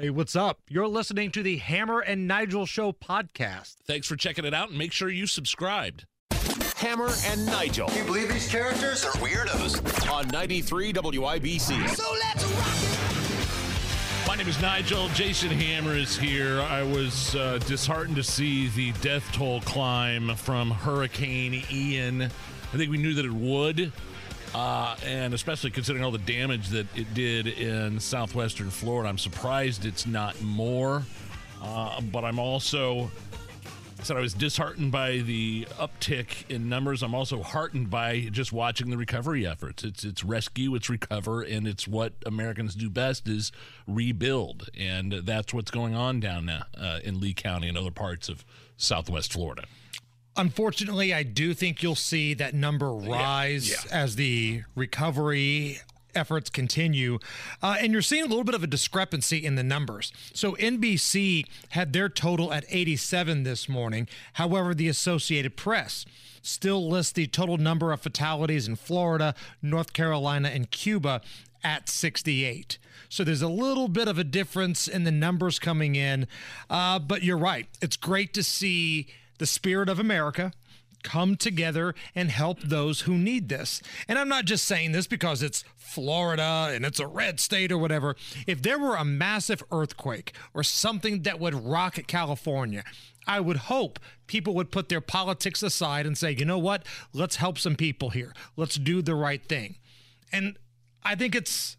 Hey, what's up? You're listening to the Hammer and Nigel Show podcast. Thanks for checking it out and make sure you subscribed. Hammer and Nigel. Can you believe these characters are weirdos? On 93 WIBC. So let's rock! My name is Nigel. Jason Hammer is here. I was uh, disheartened to see the death toll climb from Hurricane Ian. I think we knew that it would. Uh, and especially considering all the damage that it did in southwestern Florida, I'm surprised it's not more. Uh, but I'm also said I was disheartened by the uptick in numbers. I'm also heartened by just watching the recovery efforts. It's it's rescue, it's recover, and it's what Americans do best is rebuild, and that's what's going on down now uh, in Lee County and other parts of Southwest Florida. Unfortunately, I do think you'll see that number rise Yeah, as the recovery efforts continue. Uh, and you're seeing a little bit of a discrepancy in the numbers. So NBC had their total at 87 this morning. However, the Associated Press still lists the total number of fatalities in Florida, North Carolina, and Cuba at 68. So there's a little bit of a difference in the numbers coming in. Uh, but you're right. It's great to see the spirit of America come together and help those who need this. And I'm not just saying this because it's Florida and it's a red state or whatever. If there were a massive earthquake or something that would rock California, I would hope people would put their politics aside and say, you know what? Let's help some people here. Let's do the right thing. And I think it's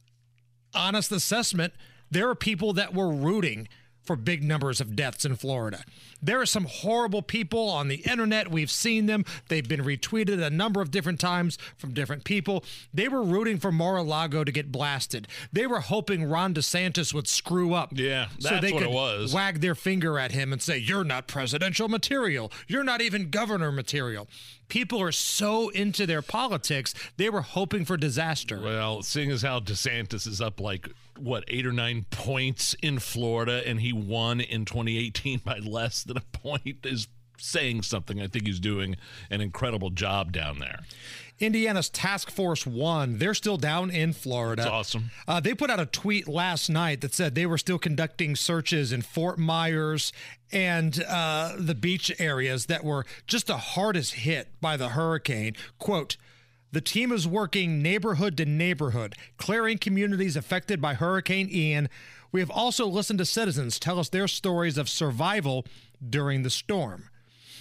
honest assessment. There are people that were rooting for big numbers of deaths in Florida. There are some horrible people on the internet. We've seen them. They've been retweeted a number of different times from different people. They were rooting for Mar-a-Lago to get blasted. They were hoping Ron DeSantis would screw up. Yeah, so that's they what could it was. wag their finger at him and say, "You're not presidential material. You're not even governor material." People are so into their politics, they were hoping for disaster. Well, seeing as how DeSantis is up like what eight or nine points in Florida, and he won in 2018 by less than a point, is saying something. I think he's doing an incredible job down there. Indiana's Task Force One, they're still down in Florida. That's awesome. Uh, they put out a tweet last night that said they were still conducting searches in Fort Myers and uh, the beach areas that were just the hardest hit by the hurricane. Quote, the team is working neighborhood to neighborhood, clearing communities affected by Hurricane Ian. We have also listened to citizens tell us their stories of survival during the storm.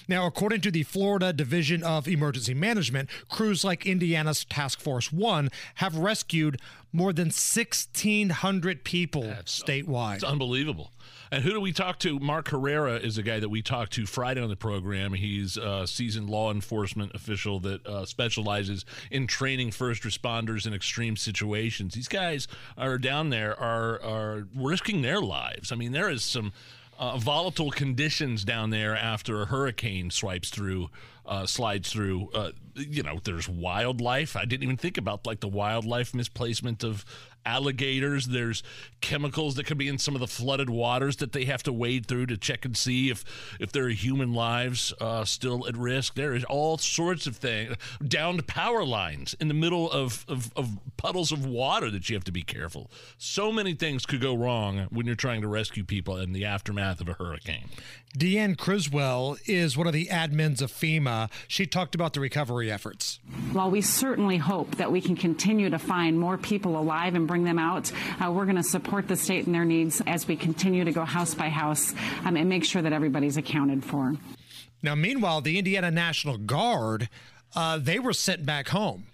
Now, according to the Florida Division of Emergency Management, crews like Indiana's Task Force One have rescued more than 1,600 people statewide. It's unbelievable. And who do we talk to? Mark Herrera is a guy that we talked to Friday on the program. He's a seasoned law enforcement official that uh, specializes in training first responders in extreme situations. These guys are down there are are risking their lives. I mean, there is some uh, volatile conditions down there after a hurricane swipes through, uh, slides through. Uh, you know, there's wildlife. I didn't even think about like the wildlife misplacement of alligators. There's chemicals that could be in some of the flooded waters that they have to wade through to check and see if if there are human lives uh, still at risk. There is all sorts of things down to power lines in the middle of, of, of puddles of water that you have to be careful. So many things could go wrong when you're trying to rescue people in the aftermath of a hurricane. Deanne Criswell is one of the admins of FEMA. She talked about the recovery efforts. While we certainly hope that we can continue to find more people alive and bring them out, uh, we're going to support the state and their needs as we continue to go house by house um, and make sure that everybody's accounted for. Now, meanwhile, the Indiana National Guard, uh, they were sent back home.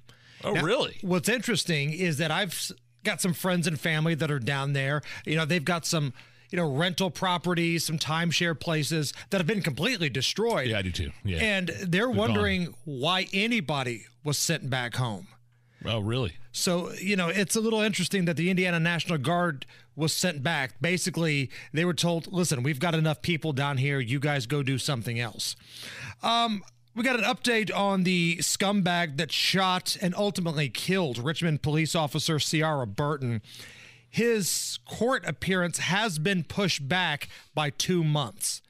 Oh, Now, really? What's interesting is that I've got some friends and family that are down there. You know, they've got some, you know, rental properties, some timeshare places that have been completely destroyed. Yeah, I do too. Yeah. And they're wondering why anybody was sent back home. oh, really? So, you know, it's a little interesting that the Indiana National Guard was sent back. Basically, they were told, listen, we've got enough people down here. You guys go do something else. Um, we got an update on the scumbag that shot and ultimately killed Richmond police officer Seara Burton. His court appearance has been pushed back by two months.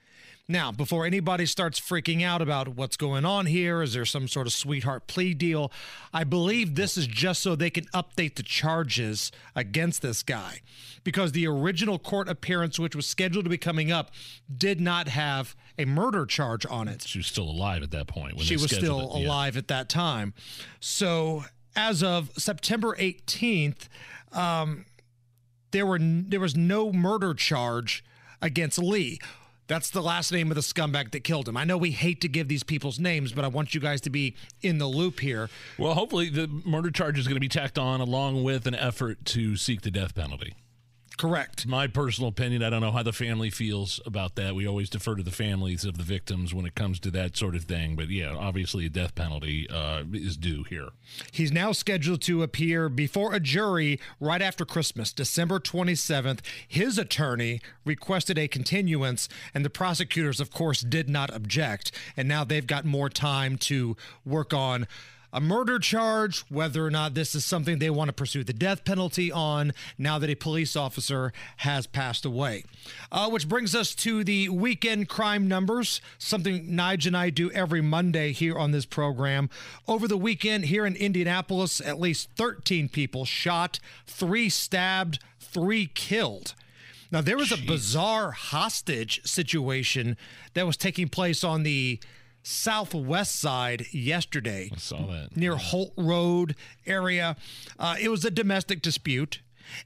Now, before anybody starts freaking out about what's going on here, is there some sort of sweetheart plea deal? I believe this is just so they can update the charges against this guy because the original court appearance, which was scheduled to be coming up, did not have a murder charge on it. She was still alive at that point. When She was still it. Yeah. alive at that time. So, as of September 18th, um, there were there was no murder charge against Lee. That's the last name of the scumbag that killed him. I know we hate to give these people's names, but I want you guys to be in the loop here. Well, hopefully the murder charge is going to be tacked on along with an effort to seek the death penalty. Correct. My personal opinion, I don't know how the family feels about that. We always defer to the families of the victims when it comes to that sort of thing. But yeah, obviously a death penalty uh, is due here. He's now scheduled to appear before a jury right after Christmas, December 27th. His attorney requested a continuance, and the prosecutors, of course, did not object. And now they've got more time to work on a murder charge, whether or not this is something they want to pursue the death penalty on now that a police officer has passed away. Uh, which brings us to the weekend crime numbers, something Nige and I do every Monday here on this program. Over the weekend here in Indianapolis, at least 13 people shot, three stabbed, three killed. Now, there was a bizarre hostage situation that was taking place on the southwest side yesterday I saw that. near Holt Road area. Uh, it was a domestic dispute.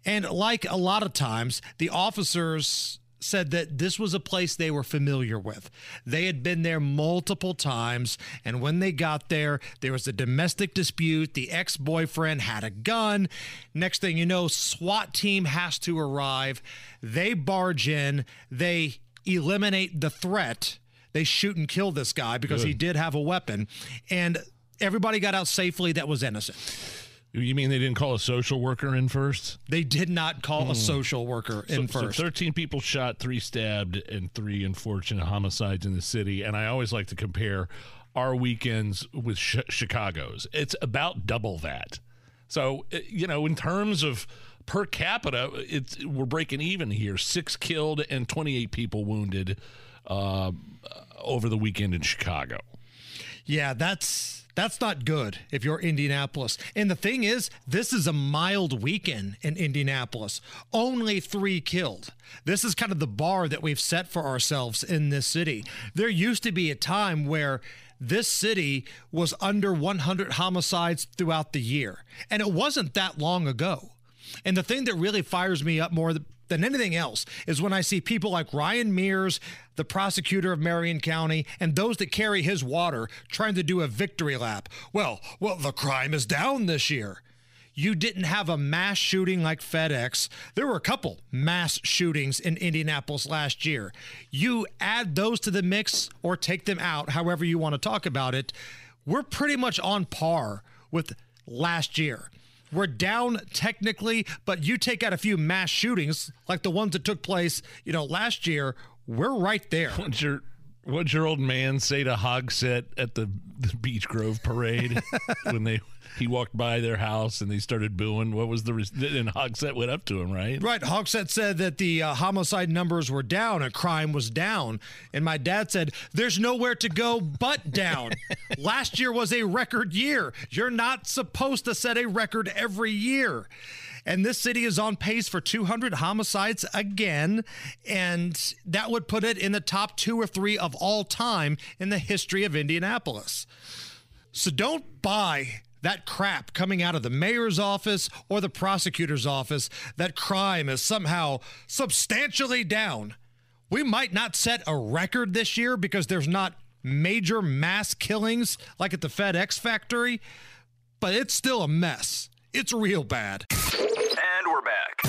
And like a lot of times, the officers said that this was a place they were familiar with. They had been there multiple times. And when they got there, there was a domestic dispute. The ex boyfriend had a gun. Next thing you know, SWAT team has to arrive. They barge in, they eliminate the threat they shoot and kill this guy because he did have a weapon and everybody got out safely that was innocent You mean they didn't call a social worker in first? they did not call a social worker in So- first So 13 people shot, three stabbed, and three unfortunate homicides in the city. And I always like to compare our weekends with Ch- Chicago's. It's about double that. So, uh, you know, in terms of per capita, it's we're breaking even here. Six killed and 28 people wounded uh, over the weekend in Chicago. yeah that's that's not good if you're indianapolis. And the thing is this is a mild weekend in indianapolis. Only three killed. This is kind of the bar that we've set for ourselves in this city. There used to be a time where this city was under 100 homicides throughout the year and it wasn't that long ago. And the thing that really fires me up more than anything else is when I see people like Ryan Mears, the prosecutor of Marion County, and those that carry his water trying to do a victory lap. Well, well, the crime is down this year. You didn't have a mass shooting like FedEx. There were a couple mass shootings in Indianapolis last year. You add those to the mix or take them out, however you want to talk about it. We're pretty much on par with last year. We're down technically, but you take out a few mass shootings like the ones that took place, you know, last year, we're right there. What'd your What'd your old man say to Hogsett at the, the Beech Grove parade when they he walked by their house and they started booing? What was the res- and Hogsett went up to him, right? Right. Hogsett said that the uh, homicide numbers were down a crime was down. And my dad said, there's nowhere to go but down. Last year was a record year. You're not supposed to set a record every year. And this city is on pace for 200 homicides again. And that would put it in the top two or three of all time in the history of Indianapolis. So don't buy that crap coming out of the mayor's office or the prosecutor's office that crime is somehow substantially down. We might not set a record this year because there's not major mass killings like at the FedEx factory, but it's still a mess. It's real bad. And we're back.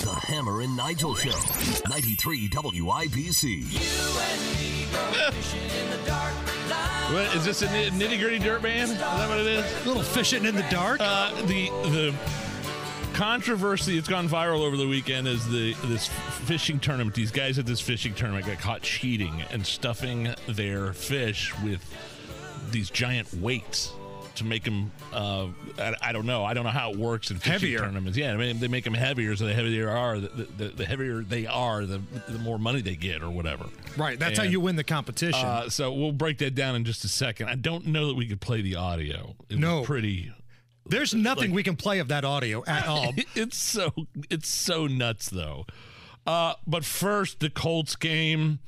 The Hammer and Nigel Show. 93 WIBC. What, is this a nitty gritty dirt band? Is that what it is? A little fishing in the dark. Uh, the the controversy that's gone viral over the weekend is the this fishing tournament. These guys at this fishing tournament got caught cheating and stuffing their fish with these giant weights. To make them. Uh, I, I don't know. I don't know how it works in fishing Heavier. tournaments. Yeah, I mean they make them heavier, so the heavier they are, the, the, the heavier they are, the the more money they get or whatever. Right. That's how you win the competition. Uh, so we'll break that down in just a second. I don't know that we could play the audio. It was No. pretty. There's nothing we can play of that audio at all. it's so it's so nuts though. Uh, but first, the Colts game.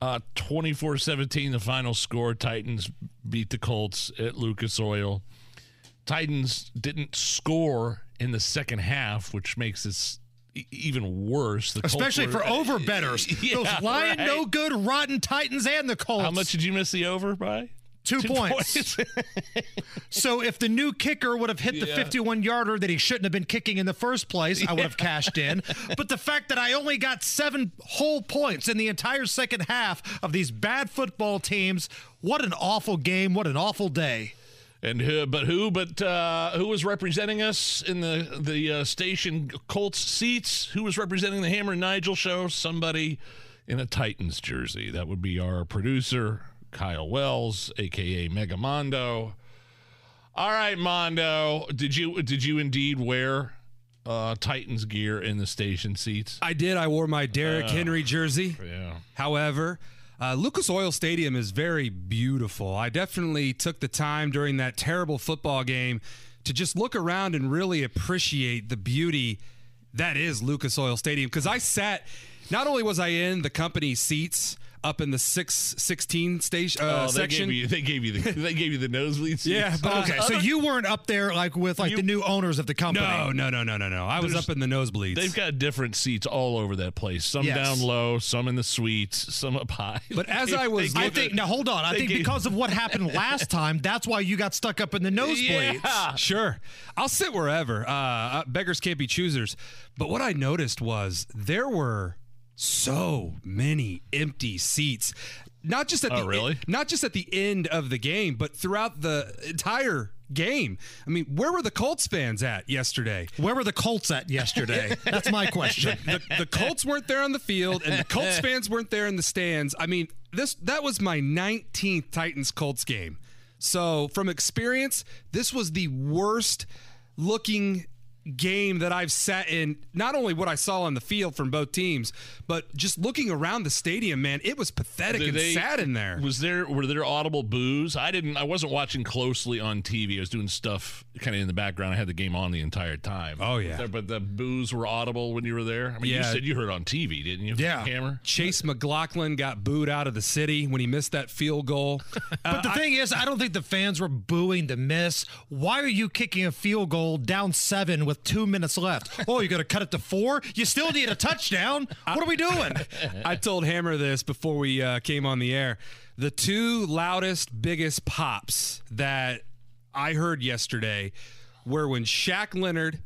Uh, 24-17 the final score. Titans beat the Colts at Lucas Oil. Titans didn't score in the second half, which makes this even worse. The Especially were- for over betters. Yeah, Those lying, right. no good, rotten Titans and the Colts. How much did you miss the over by? Two, points. So if the new kicker would have hit the Yeah. 51 yarder that he shouldn't have been kicking in the first place, I would have cashed in. But the fact that I only got seven whole points in the entire second half of these bad football teams, what an awful game. What an awful day. And who, but who, but uh, who was representing us in the the uh, station Colts seats? Who was representing the Hammer and Nigel show? Somebody in a Titans jersey. That would be our producer Kyle Wells, aka Mega Mondo. All right, Mondo, did you did you indeed wear uh, Titans gear in the station seats? I did. I wore my Derrick Henry jersey. Yeah. However, uh, Lucas Oil Stadium is very beautiful. I definitely took the time during that terrible football game to just look around and really appreciate the beauty that is Lucas Oil Stadium. Because I sat, not only was I in the company seats up in the six sixteen station uh, oh, they section. gave you they gave you the they gave you the nosebleed seats. Yeah, but- Okay, so you weren't up there like with like the new owners of the company. no, no, no, no, no, no. I was up in the nosebleeds. They've got different seats all over that place. Some Yes. down low, some in the suites, some up high. But as I was I think it- now hold on. I think gave- because of what happened last time, that's why you got stuck up in the nosebleeds. Yeah. Sure. I'll sit wherever. Uh, uh, beggars can't be choosers. But what I noticed was there were so many empty seats. Not just at Oh, the really? not just at the end of the game, but throughout the entire game. I mean, where were the Colts fans at yesterday? Where were the Colts at yesterday? That's my question. the, the Colts weren't there on the field, and the Colts fans weren't there in the stands. I mean, this that was my 19th Titans Colts game. So, from experience, this was the worst looking game that I've sat in. Not only what I saw on the field from both teams, but just looking around the stadium, man, it was pathetic Did and they- sad in there. Was there were there audible boos? I didn't. I wasn't watching closely on TV. I was doing stuff kind of in the background. I had the game on the entire time. Oh, yeah. There- but the boos were audible when you were there. I mean, you said you heard on TV, didn't you? Yeah. Hammer. Chase McLaughlin got booed out of the city when he missed that field goal. But the uh, thing is, I don't think the fans were booing the miss. Why are you kicking a field goal down seven with two minutes left? Oh, you're going to cut it to four? You still need a touchdown. What are we doing? I told Hammer this before we uh, came on the air. The two loudest, biggest pops that I heard yesterday were when Shaq Leonard,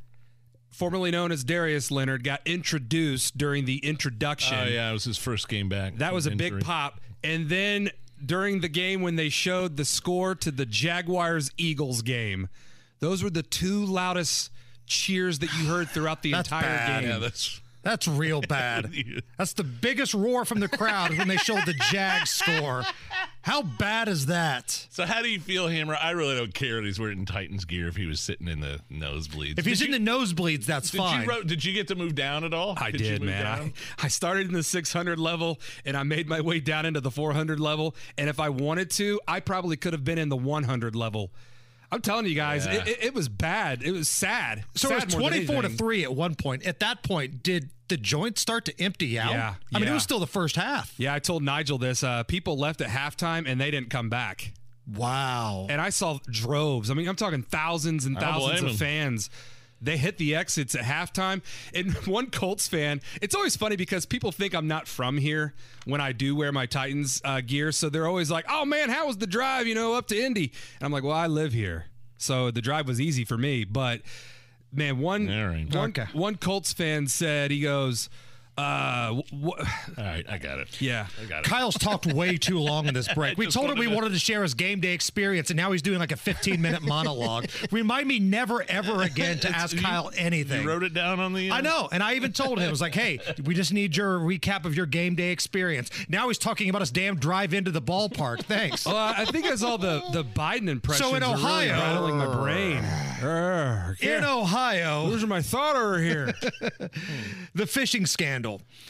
formerly known as Darius Leonard, got introduced during the introduction. Oh yeah, it was his first game back. That was a Injury. big pop. And then during the game when they showed the score to the Jaguars Eagles game, those were the two loudest cheers that you heard throughout the entire bad. game. Yeah, that's That's real bad. That's the biggest roar from the crowd when they showed the Jag score. How bad is that? So how do you feel, Hammer? I really don't care that he's wearing Titans gear if he was sitting in the nosebleeds. If he's Did in you- the nosebleeds, that's did fine. you did you get to move down at all? I did, move man. I, I started in the 600 level and I made my way down into the 400 level. And if I wanted to, I probably could have been in the 100 level. I'm telling you guys, Yeah. it, it, it was bad. It was sad. so sad it was 24 to 3 at one point. At that point, did the joint start to empty out? Yeah, I mean, it was still the first half. Yeah, I told Nigel this. Uh, people left at halftime and they didn't come back. Wow. And I saw droves. I mean, I'm talking thousands and thousands of of 'em. fans. They hit the exits at halftime. And one Colts fan, it's always funny because people think I'm not from here when I do wear my Titans uh, gear. So they're always like, oh man, how was the drive, you know, up to Indy? And I'm like, well, I live here. So the drive was easy for me. But man, one, All right. one, Okay. one Colts fan said, he goes, Uh, wh- All right, I got it. yeah. I got it. Kyle's talked way too long in this break. We just told him we wanted to- wanted to share his game day experience, and now he's doing like a 15 minute monologue. Remind me never, ever again to ask You- Kyle anything. You wrote it down on the. uh, I know. And I even told him, I was like, hey, we just need your recap of your game day experience. Now he's talking about his damn drive into the ballpark. Thanks. Well, I think it's all the, the Biden impressions. So in are really Ohio- rattling my brain. Urgh, In can't- Ohio, losing my thought over here. the fishing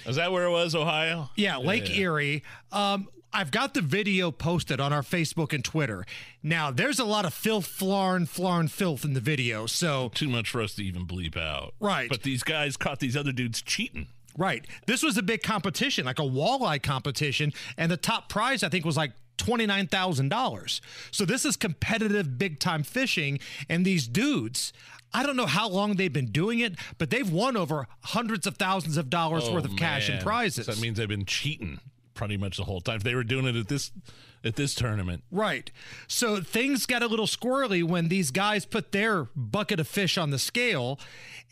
Is that where it was, Ohio? Yeah, Lake Erie. Um, I've got the video posted on our Facebook and Twitter. Now, there's a lot of filth, flarn, flarn, filth in the video. So, Too much for us to even bleep out. Right. But these guys caught these other dudes cheating. right. This was a big competition, like a walleye competition. And the top prize, I think, was like $29,000. So, this is competitive, big time fishing. And these dudes, I don't know how long they've been doing it, but they've won over hundreds of thousands of dollars oh, worth of cash and Oh, prizes. So that means they've been cheating pretty much the whole time. If they were doing it at this at this tournament, Right. So things got a little squirrely when these guys put their bucket of fish on the scale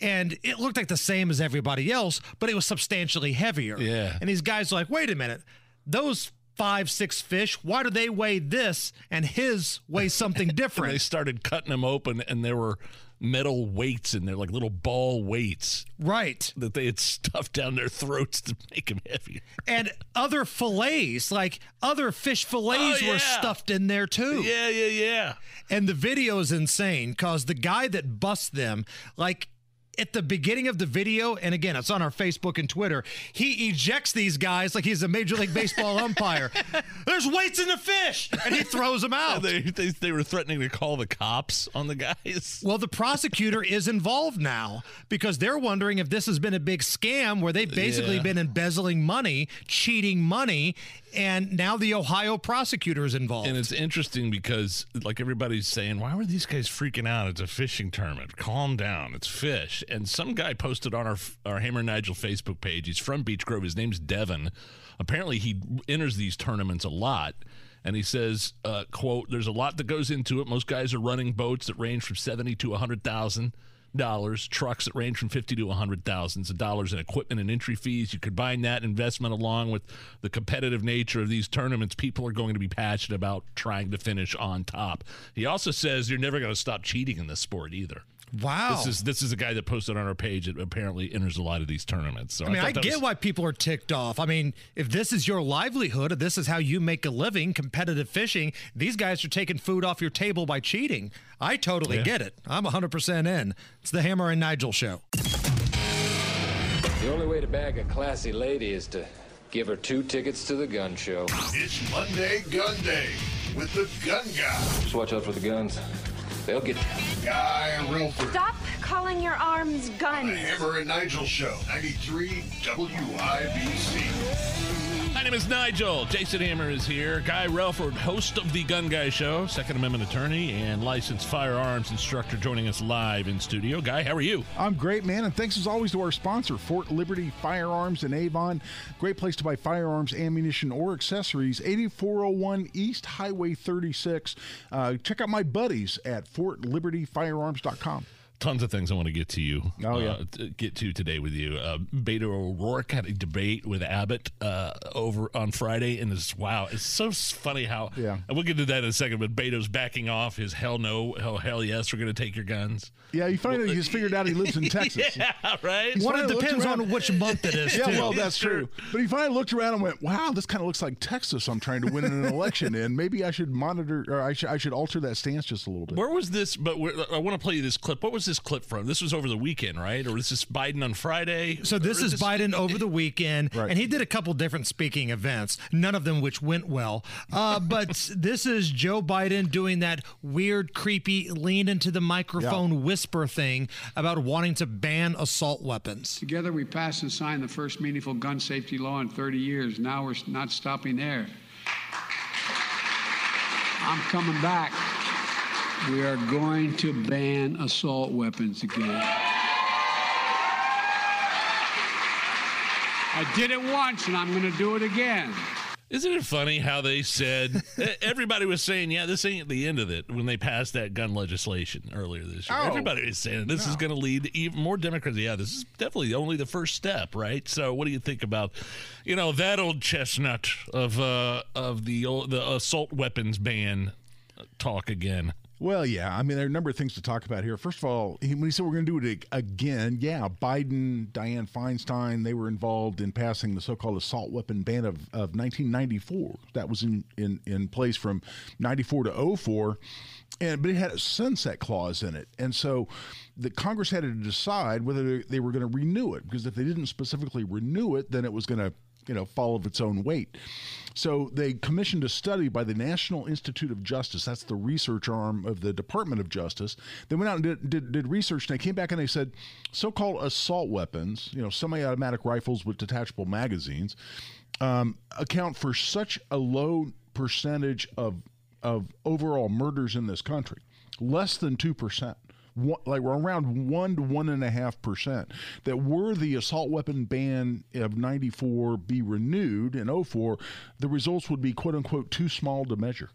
and it looked like the same as everybody else, but it was substantially heavier. Yeah. And these guys are like, wait a minute, those five, six fish, why do they weigh this and his weighs something and they started cutting them open, and there were metal weights in there, like little ball weights right. that they had stuffed down their throats to make them heavier. And other fillets, like other fish fillets Oh, were stuffed in there too. Yeah, yeah, yeah. And the video is insane because the guy that busts them, like at the beginning of the video, and again, it's on our Facebook and Twitter, he ejects these guys like he's a Major League Baseball umpire. There's weights in the fish! And he throws them out. They, they they were threatening to call the cops on the guys. Well, the prosecutor is involved now because they're wondering if this has been a big scam where they've basically Yeah. been embezzling money, cheating money, and now the Ohio prosecutor is involved. And it's interesting because, like everybody's saying, why were these guys freaking out? It's a fishing tournament. Calm down. It's fish. And some guy posted on our our Hammer Nigel Facebook page. He's from Beech Grove. His name's Devin. Apparently, he enters these tournaments a lot. And he says, uh, "quote There's a lot that goes into it. Most guys are running boats that range from seventy to a hundred thousand." dollars trucks that range from 50 to a 100 thousands of dollars in equipment and entry fees you combine that investment along with the competitive nature of these tournaments people are going to be passionate about trying to finish on top he also says you're never going to stop cheating in this sport either wow. this is this is a guy that posted on our page that apparently enters a lot of these tournaments so I mean, I, thought that get was- why people are ticked off. I mean, if this is your livelihood, if this is how you make a living, competitive fishing, these guys are taking food off your table by cheating. I totally Yeah. get it. I'm 100% in. It's the Hammer and Nigel show. The only way to bag a classy lady is to give her two tickets to the gun show. It's Monday Gun Day with the Gun Guy, Just watch out for the guns. They'll get you. Guy Relford. Stop calling your arms guns. Hammer and Nigel Show, 93 WIBC. My name is Nigel. Jason Hammer is here. Guy Relford, host of the Gun Guy Show, Second Amendment attorney and licensed firearms instructor, joining us live in studio. Guy, how are you? I'm great, man, and thanks as always to our sponsor, Fort Liberty Firearms in Avon. Great place to buy firearms, ammunition, or accessories. 8401 East Highway 36. Uh, check out my buddies at FortLibertyFirearms.com. Tons of things I want to get to you. Oh, yeah. uh, to get to today with you. Uh, Beto O'Rourke had a debate with Abbott uh, over on Friday, and it's wow, it's so funny how. Yeah. And we'll get to that in a second. But Beto's backing off his hell no, hell hell yes, we're going to take your guns. Yeah, you find out he's figured out he lives in Texas. Yeah, right. He's Well, it depends around- on which month it is, Yeah, too. well, that's true. But he finally looked around and went, "Wow, this kind of looks like Texas. I'm trying to win an election, and maybe I should monitor, or I should, I should alter that stance just a little bit." Where was this? But where, I want to play you this clip. What was this clip from? This was over the weekend, right? Or was this Biden on Friday? So this Or is Biden over the weekend, Right. and he did a couple different speaking events, none of them which went well. Uh, but this is Joe Biden doing that weird, creepy, lean into the microphone whisper thing about wanting to ban assault weapons. Together, we passed and signed the first meaningful gun safety law in 30 years. Now we're not stopping there. I'm coming back. We are going to ban assault weapons again. I did it once, and I'm going to do it again. Isn't it funny how they said everybody was saying, "Yeah, this ain't the end of it" when they passed that gun legislation earlier this year. Oh, everybody was saying this is going to lead to even more Democrats. Yeah, this is definitely only the first step, right? So, what do you think about, you know, that old chestnut of uh, of the old- the assault weapons ban talk again? Well, yeah. I mean, there are a number of things to talk about here. First of all, when he said we're going to do it again, yeah, Biden, Dianne Feinstein, they were involved in passing the so-called assault weapon ban of, of 1994. That was in, in, in place from 94 to 04. And, but it had a sunset clause in it. And so the Congress had to decide whether they were going to renew it, because if they didn't specifically renew it, then it was going to you know, fall of its own weight. So they commissioned a study by the National Institute of Justice. That's the research arm of the Department of Justice. They went out and did, did, did research, and they came back and they said so-called assault weapons, you know, semi-automatic rifles with detachable magazines, um, account for such a low percentage of of overall murders in this country, less than two percent one, like we're around one to one and a half percent. That were the assault weapon ban of '94 be renewed in 04, the results would be quote unquote too small to measure.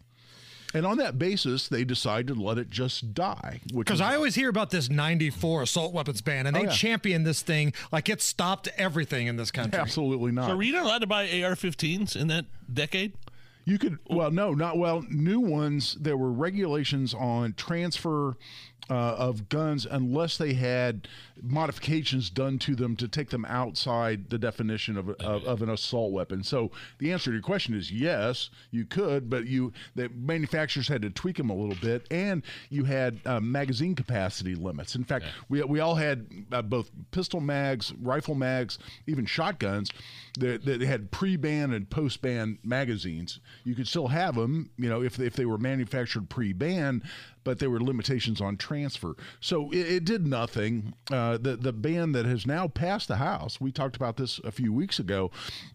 And on that basis, they decided to let it just die. Because I always hear about this 94 assault weapons ban, and Oh, they yeah. champion this thing like it stopped everything in this country. Absolutely not. So, were you not allowed to buy AR-15s in that decade? You could well no not well new ones there were regulations on transfer uh, of guns unless they had modifications done to them to take them outside the definition of, of, of an assault weapon. So the answer to your question is yes, you could, but you the manufacturers had to tweak them a little bit, and you had uh, magazine capacity limits. In fact, we we all had uh, both pistol mags, rifle mags, even shotguns that, that had pre-ban and post-ban magazines. You could still have them, you know, if if they were manufactured pre-ban, but there were limitations on transfer. So it, it did nothing. Uh, the the ban that has now passed the House, we talked about this a few weeks ago.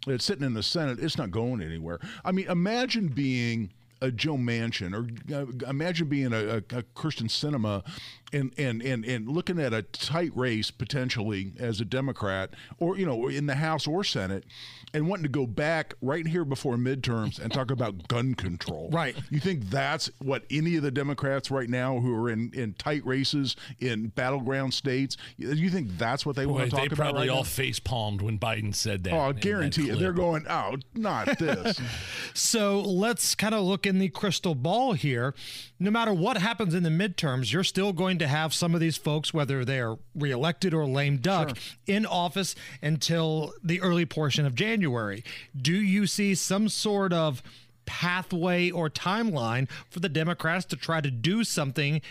It's sitting in the Senate. It's not going anywhere. I mean, imagine being a Joe Manchin, or uh, imagine being a, a, a Kyrsten Sinema, and, and and and looking at a tight race potentially as a Democrat, or you know, in the House or Senate, and wanting to go back right here before midterms and talk about gun control. Right. You think that's what any of the Democrats right now who are in in tight races in battleground states? You think that's what they Boy, want to talk they about? probably right all face palmed when Biden said that. Oh, I that guarantee you, they're going, oh, not this. So let's kind of look in the crystal ball here. No matter what happens in the midterms, you're still going to have some of these folks, whether they're reelected or lame duck, in office until the early portion of January. Do you see some sort of pathway or timeline for the Democrats to try to do something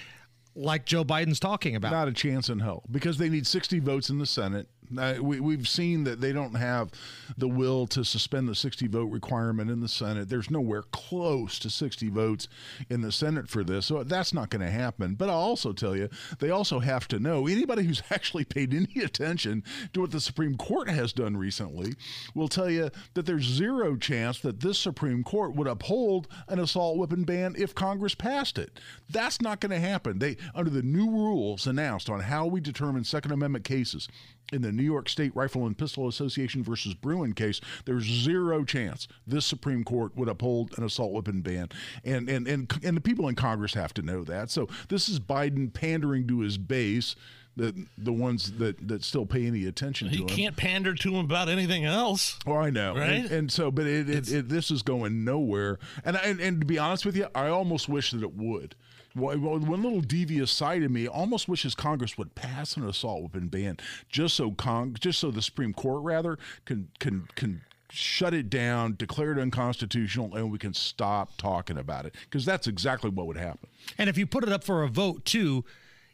like Joe Biden's talking about? Not a chance in hell because they need 60 votes in the Senate. We, we've seen that they don't have the will to suspend the 60 vote requirement in the Senate. There's nowhere close to 60 votes in the Senate for this. So that's not going to happen. But I'll also tell you, they also have to know anybody who's actually paid any attention to what the Supreme Court has done recently will tell you that there's zero chance that this Supreme Court would uphold an assault weapon ban if Congress passed it. That's not going to happen. They under the new rules announced on how we determine Second Amendment cases in the New York State Rifle and Pistol Association versus Bruen case, there's zero chance this Supreme Court would uphold an assault weapon ban. And and and and the people in Congress have to know that. So this is Biden pandering to his base. The, the ones that, that still pay any attention He to him. can't pander to him about anything else. Oh, I know, Right? And, and so, but it, it, it this is going nowhere. And, I- and and to be honest with you, I almost wish that it would. One one little devious side of me almost wishes Congress would pass an assault weapon ban, just so Cong, just so the Supreme Court rather can can can shut it down, declare it unconstitutional, and we can stop talking about it because that's exactly what would happen. And if you put it up for a vote too,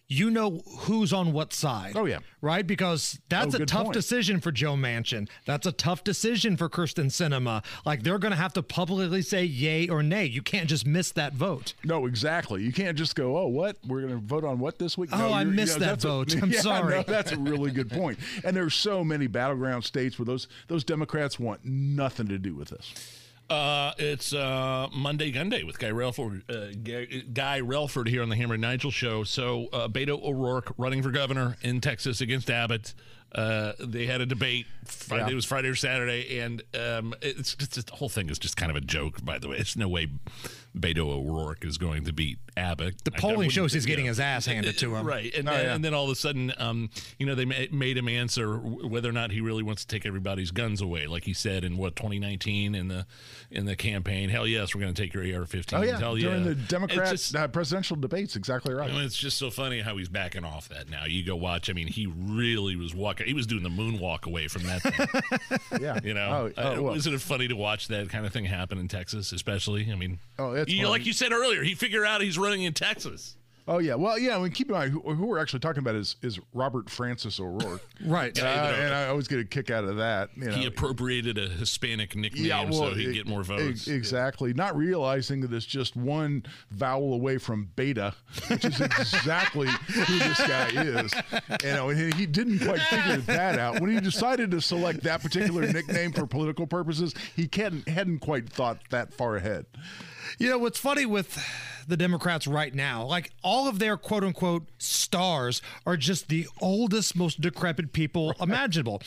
you know who's on what side. Oh, yeah. Right? Because that's Oh, a tough point. decision for Joe Manchin. That's a tough decision for Kyrsten Sinema. Like they're going to have to publicly say yay or nay. You can't just miss that vote. No, exactly. You can't just go, "Oh, what? We're going to vote on what this week?" Oh, no, I you're- missed that that's a- vote. I'm Yeah, sorry. no, that's a really good point. And there's so many battleground states where those those Democrats want nothing to do with this. Uh, it's uh, Monday Gun Day with Guy Relford, uh, Guy, Relford here on the Hammer and Nigel show. So uh, Beto O'Rourke running for governor in Texas against Abbott. Uh, they had a debate. Friday Yeah. it was Friday or Saturday, and um, it's just the whole thing is just kind of a joke. By the way, it's no way Beto O'Rourke is going to beat Abbott. The polling shows he's getting his ass handed to him. Right, and, Oh, then, yeah. and then all of a sudden, um, you know, they made him answer whether or not he really wants to take everybody's guns away, like he said in what 2019 in the in the campaign. Hell yes, we're going to take your AR-15. Oh yeah, Hell yeah. during the It's Democrat just- uh, presidential debates, exactly right. I mean, it's just so funny how he's backing off that now. You go watch. I mean, he really was walking. He was doing the moonwalk away from that. Thing, yeah, you know, Oh, oh, Uh, well. isn't it funny to watch that kind of thing happen in Texas, especially? I mean, Oh, it's you, like you said earlier, he figured out he's running in Texas. Oh yeah, well yeah. I mean, keep in mind who, who we're actually talking about is is Robert Francis O'Rourke, Right. Uh, Yeah, and I always get a kick out of that. You know. he appropriated a Hispanic nickname yeah, well, so he'd e- get more votes. exactly. Not realizing that it's just one vowel away from beta, which is exactly who this guy is. You know, and he didn't quite figure that out. When he decided to select that particular nickname for political purposes, he hadn't, hadn't quite thought that far ahead. You know, what's funny with the Democrats right now, like all of their quote unquote stars are just the oldest, most decrepit people imaginable.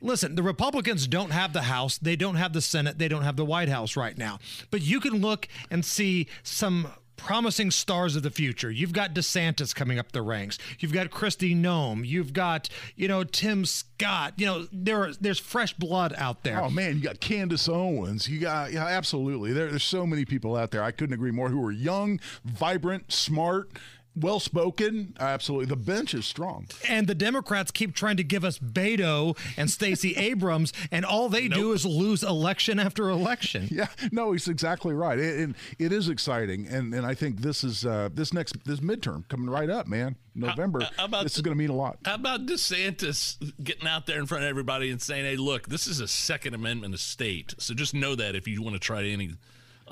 Listen, the Republicans don't have the House, they don't have the Senate, they don't have the White House right now. But you can look and see some promising stars of the future. You've got DeSantis coming up the ranks. You've got Kristi Noem. You've got, you know, Tim Scott. You know, there there's fresh blood out there. Oh man, you got Candace Owens. You got yeah, absolutely. There, there's so many people out there. I couldn't agree more. Who are young, vibrant, smart, well spoken. Absolutely, the bench is strong. And the Democrats keep trying to give us Beto and Stacey Abrams, and all they do is lose election after election. Yeah, no, he's exactly right. It, and it is exciting, and and I think this is uh, this next this midterm coming right up, man. November. how about this is going to mean a lot. How about DeSantis getting out there in front of everybody and saying, "Hey, look, this is a Second Amendment state, so just know that if you want to try any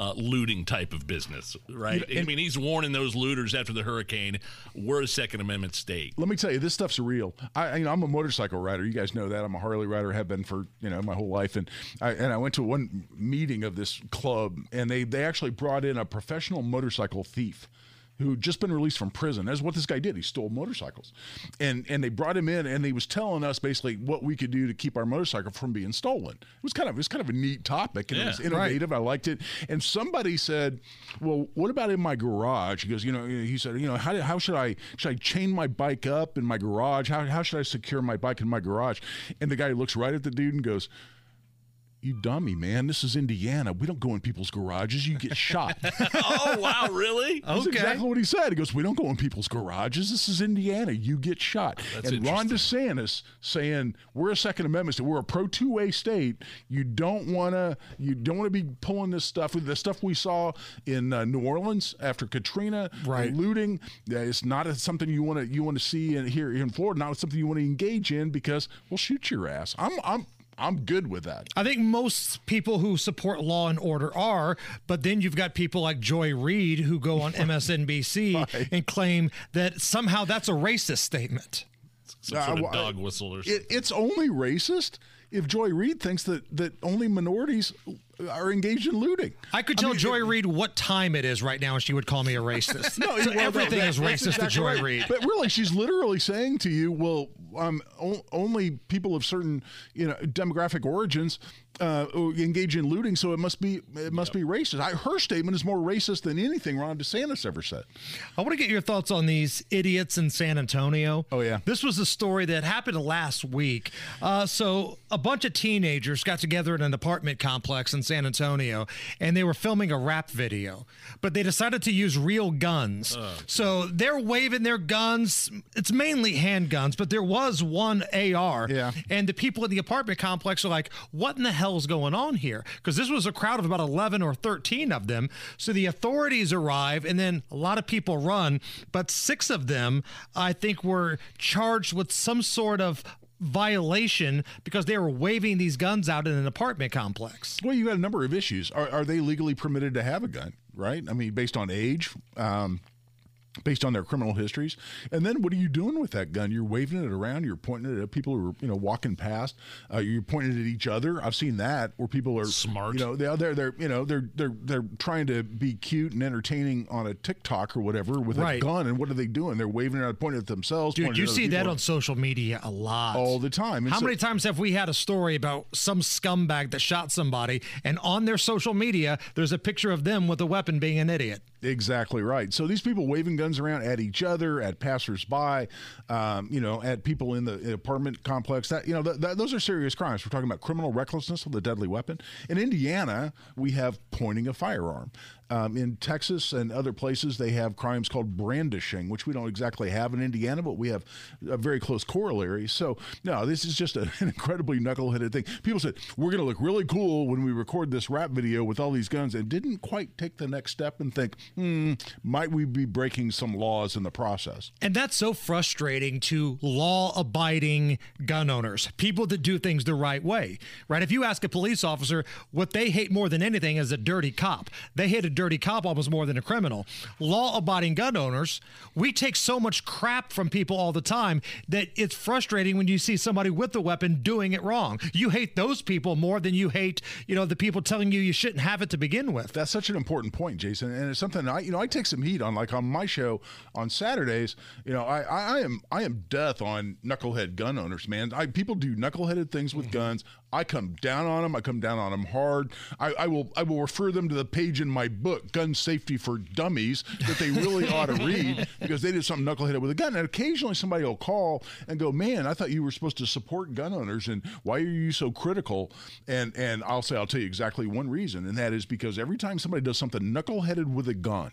uh, looting type of business, right?" I mean, he's warning those looters after the hurricane. We're a Second Amendment state. Let me tell you, this stuff's real. I, you know, I'm a motorcycle rider. You guys know that. I'm a Harley rider. Have been for you know my whole life. And I and I went to one meeting of this club, and they they actually brought in a professional motorcycle thief. Who'd just been released from prison? That's what this guy did. He stole motorcycles, and and they brought him in, and he was telling us basically what we could do to keep our motorcycle from being stolen. It was kind of it was kind of a neat topic, and it Yeah, was right. innovative. I liked it. And somebody said, "Well, what about in my garage?" He goes, "You know," he said, "You know, how, how should I should I chain my bike up in my garage? How how should I secure my bike in my garage?" And the guy looks right at the dude and goes. You dummy, man. This is Indiana. We don't go in people's garages. You get shot. oh wow, really? That's exactly what he said. He goes, "We don't go in people's garages. This is Indiana. You get shot." That's and Ron DeSantis saying, "We're a Second Amendment state. We're a pro two way state. You don't want to. You don't want to be pulling this stuff. The stuff we saw in uh, New Orleans after Katrina, Right. looting. Uh, it's not a, something you want to you want to see in, here in Florida. Not something you want to engage in because we'll shoot your ass. I'm I'm I'm good with that. I think most people who support law and order are, but then you've got people like Joy Reid who go on MSNBC and claim that somehow that's a racist statement. Some sort Uh, of dog whistle or something. It, it's only racist if Joy Reid thinks that that only minorities are engaged in looting. I could tell Joy Reid what time it is right now, and she would call me a racist. No, So well, everything that- is racist to Joy right. Reid. But really, she's literally saying to you, "Well, um, o- only people of certain, you know, demographic origins uh, engage in looting, so it must be it must be racist." I, her statement is more racist than anything Ron DeSantis ever said. I want to get your thoughts on these idiots in San Antonio. Oh, yeah. This was a story that happened last week. Uh, so, a bunch of teenagers got together in an apartment complex in San Antonio and they were filming a rap video, but they decided to use real guns. Oh, so, they're waving their guns. It's mainly handguns, but there was one AR. Yeah. And the people in the apartment complex are like, what in the hell's going on here? Because this was a crowd of about 11 or 13 of them. So the authorities arrive, and then a lot of people run. But six of them, I think, were charged with some sort of violation because they were waving these guns out in an apartment complex. Well, you got a number of issues. Are, are they legally permitted to have a gun? Right? I mean, based on age. Um, based on their criminal histories. And then what are you doing with that gun? You're waving it around. You're pointing it at people who are you know walking past. Uh, you're pointing it at each other. I've seen that where people are Smart. You know, they're they're, they're you know they're they're they're trying to be cute and entertaining on a TikTok or whatever with Right. a gun. And what are they doing? They're waving it out, pointing at themselves. Dude, you see that on social media a lot. all the time. And How so- many times have we had a story about some scumbag that shot somebody, and on their social media, there's a picture of them with a weapon being an idiot? Exactly right. So these people waving guns around at each other, at passersby, um, you know, at people in the apartment complex. That you know, th- th- those are serious crimes. We're talking about criminal recklessness with a deadly weapon. In Indiana, we have pointing a firearm. Um, in Texas and other places, they have crimes called brandishing, which we don't exactly have in Indiana, but we have a very close corollary. So, no, this is just a, an incredibly knuckleheaded thing. People said, we're going to look really cool when we record this rap video with all these guns, and didn't quite take the next step and think, hmm, might we be breaking some laws in the process? And that's so frustrating to law abiding gun owners, people that do things the right way, right? If you ask a police officer, what they hate more than anything is a dirty cop. They hate a dirty cop almost more than a criminal. Law abiding gun owners, we take so much crap from people all the time that it's frustrating when you see somebody with a weapon doing it wrong. You hate those people more than you hate, you know, the people telling you you shouldn't have it to begin with. That's such an important point, Jason, and it's something I, you know, I take some heat on. Like on my show on Saturdays, you know, I, I, I am, I am death on knucklehead gun owners, man. I people do knuckleheaded things with mm-hmm. guns. I come down on them. I come down on them hard. I, I will, I will refer them to the page in my book, "Gun Safety for Dummies," that they really ought to read because they did something knuckleheaded with a gun. And occasionally somebody will call and go, "Man, I thought you were supposed to support gun owners, and why are you so critical?" And and I'll say, I'll tell you exactly one reason, and that is because every time somebody does something knuckleheaded with a gun.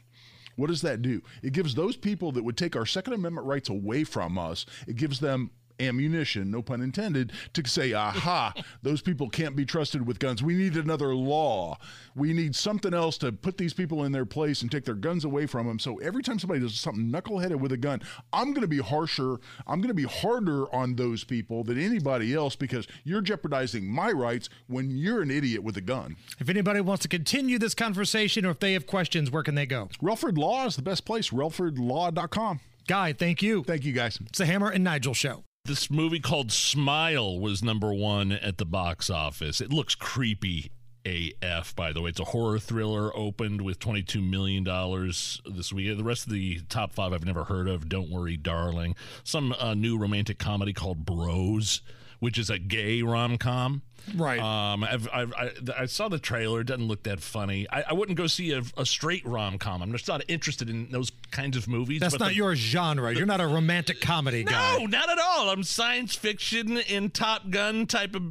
What does that do? It gives those people that would take our Second Amendment rights away from us, it gives them ammunition, no pun intended, to say, aha, those people can't be trusted with guns. We need another law. We need something else to put these people in their place and take their guns away from them. So every time somebody does something knuckleheaded with a gun, I'm going to be harsher. I'm going to be harder on those people than anybody else because you're jeopardizing my rights when you're an idiot with a gun. If anybody wants to continue this conversation or if they have questions, where can they go? Relford Law is the best place, relfordlaw.com. Guy, thank you. Thank you, guys. It's the Hammer and Nigel show. This movie called Smile was number one at the box office. It looks creepy AF, by the way. It's a horror thriller, opened with $22 million this week. The rest of the top five I've never heard of. Don't Worry, Darling. Some uh, new romantic comedy called Bros, which is a gay rom com. Right. Um, I've, I've, I, I saw the trailer. It doesn't look that funny. I, I wouldn't go see a, a straight rom com. I'm just not interested in those kinds of movies. That's not the- your genre. You're not a romantic comedy guy. no, not at all. I'm science fiction and Top Gun type of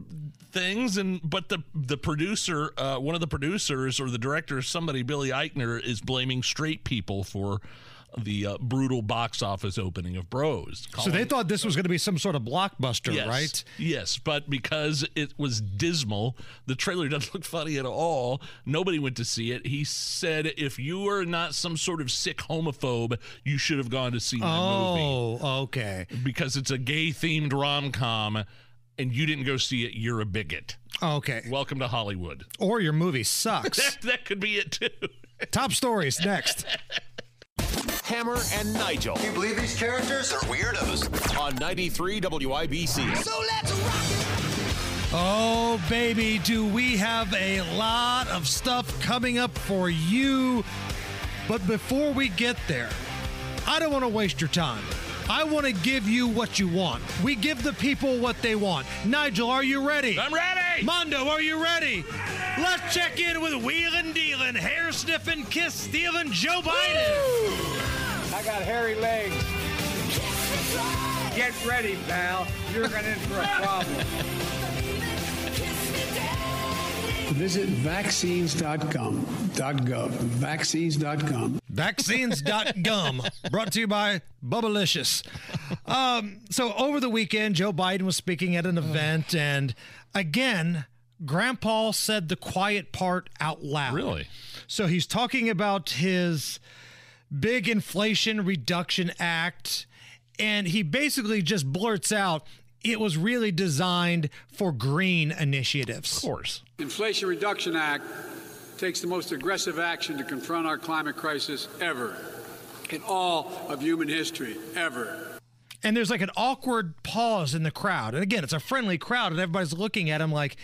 things, and but the the producer, uh, one of the producers or the director, somebody, Billy Eichner, is blaming straight people for the uh, brutal box office opening of Bros. So they thought this was going to be some sort of blockbuster, Yes, right? Yes, but because it was dismal, the trailer doesn't look funny at all. Nobody went to see it. He said, if you are not some sort of sick homophobe, you should have gone to see my movie. Oh, okay. Because it's a gay themed rom com and you didn't go see it, you're a bigot. Okay. Welcome to Hollywood. Or your movie sucks. That, that could be it too. Top stories next. Hammer and Nigel. Can You believe these characters are weirdos? On 93 WIBC. So let's rock Oh, baby, do we have a lot of stuff coming up for you. But before we get there, I don't want to waste your time. I want to give you what you want. We give the people what they want. Nigel, are you ready? I'm ready. Mondo, are you ready? Let's check in with wheeling, dealing, hair sniffing, kiss stealing Joe Biden. I got hairy legs. Get ready, pal. You're going in for a problem. Visit vaccines.com.gov. vaccines.com, .gov, vaccines.com. Vaccines.gum, brought to you by Bubblicious. Um, so over the weekend, Joe Biden was speaking at an event, and again, Grandpa said the quiet part out loud. Really? So he's talking about his big Inflation Reduction Act, and he basically just blurts out it was really designed for green initiatives. Of course. Inflation Reduction Act takes the most aggressive action to confront our climate crisis ever. in all of human history, ever. And there's like an awkward pause in the crowd. And again, it's a friendly crowd, and everybody's looking at him like,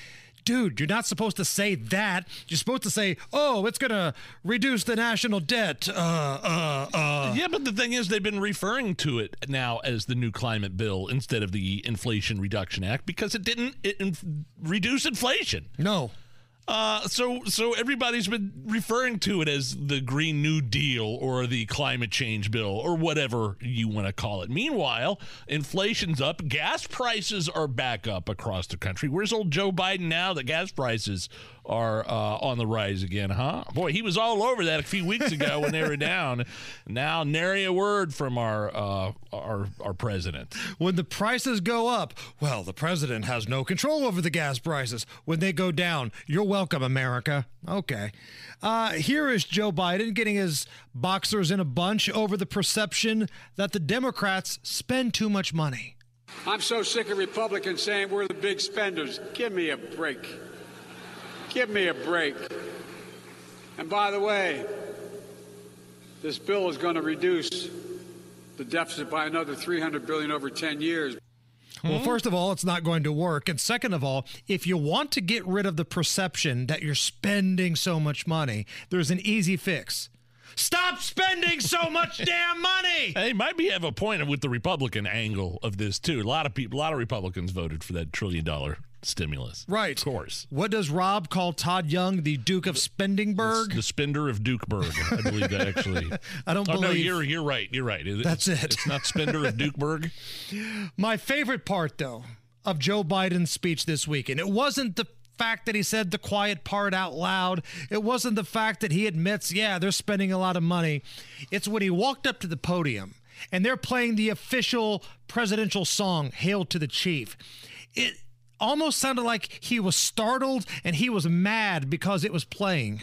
dude, you're not supposed to say that. You're supposed to say, oh, it's going to reduce the national debt. Uh, uh, uh. Yeah, but the thing is, they've been referring to it now as the new climate bill instead of the Inflation Reduction Act because it didn't it inf- reduce inflation. No. Uh, so so everybody's been referring to it as the Green New Deal or the climate change bill or whatever you want to call it. Meanwhile, inflation's up, gas prices are back up across the country. Where's old Joe Biden now that gas prices are uh, on the rise again, huh? Boy, he was all over that a few weeks ago when they were down. Now, nary a word from our uh, our our president. When the prices go up, well, the president has no control over the gas prices. When they go down, you're welcome, America. Okay. Uh, here is Joe Biden getting his boxers in a bunch over the perception that the Democrats spend too much money. I'm so sick of Republicans saying we're the big spenders. Give me a break. Give me a break. And by the way, this bill is going to reduce the deficit by another 300 billion over 10 years. Well, hmm? first of all, it's not going to work. And second of all, if you want to get rid of the perception that you're spending so much money, there's an easy fix. Stop spending so much damn money. They might be have a point with the Republican angle of this too. A lot of people, a lot of Republicans voted for that trillion dollar stimulus. Right. Of course. What does Rob call Todd Young, the Duke of Spendingburg? The spender of Dukeburg, I believe that actually. I don't oh, believe. No, you're you're right. You're right. It- That's it's, it. It's not spender of Dukeburg. My favorite part, though, of Joe Biden's speech this weekend, it wasn't the fact that he said the quiet part out loud. It wasn't the fact that he admits, yeah, they're spending a lot of money. It's when he walked up to the podium and they're playing the official presidential song, Hail to the Chief. It almost sounded like he was startled and he was mad because it was playing.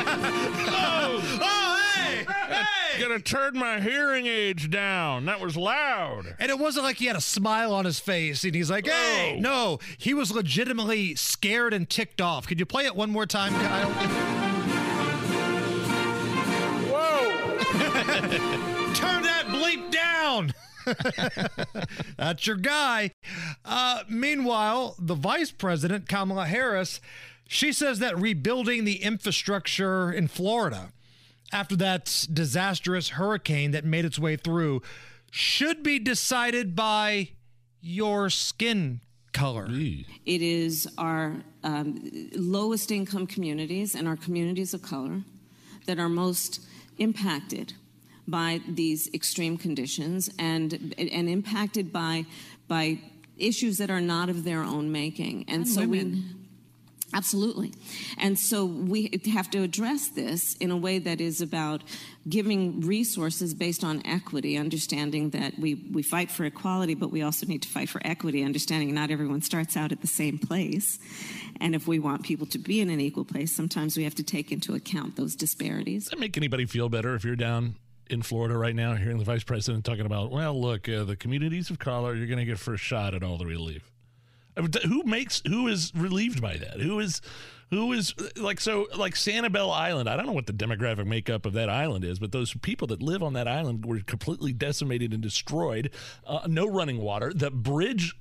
oh, oh, hey, hey! Gonna turn my hearing aids down. That was loud. And it wasn't like he had a smile on his face and he's like, hey, Oh. no, he was legitimately scared and ticked off. Could you play it one more time, Kyle? Down. That's your guy. Uh, meanwhile, the vice president, Kamala Harris, she says that rebuilding the infrastructure in Florida after that disastrous hurricane that made its way through should be decided by your skin color. It is our um, lowest income communities and our communities of color that are most impacted by these extreme conditions and and impacted by by issues that are not of their own making. And, And so we. Absolutely. And so we have to address this in a way that is about giving resources based on equity, understanding that we, we fight for equality, but we also need to fight for equity, understanding not everyone starts out at the same place. And if we want people to be in an equal place, sometimes we have to take into account those disparities. Does that make anybody feel better if you're down in Florida right now, hearing the vice president talking about, well, look, uh, the communities of color, you're going to get first shot at all the relief. I mean, who makes who is relieved by that? Who is who is like so like Sanibel Island? I don't know what the demographic makeup of that island is, but those people that live on that island were completely decimated and destroyed. Uh, no running water. The bridge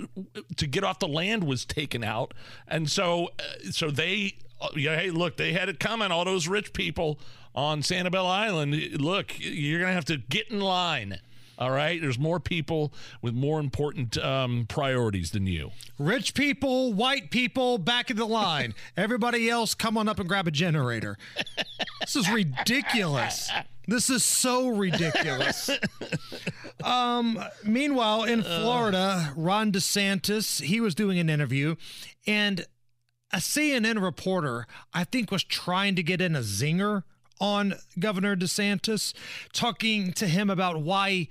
to get off the land was taken out, and so uh, so they uh, yeah, hey, look, they had it coming. All those rich people on Sanibel Island. Look, you're gonna have to get in line. All right, there's more people with more important um, priorities than you. Rich people, white people, back in the line. Everybody else, come on up and grab a generator. This is ridiculous. This is so ridiculous. Um, meanwhile, in Florida, Ron DeSantis, he was doing an interview, and a CNN reporter, I think, was trying to get in a zinger on Governor DeSantis, talking to him about why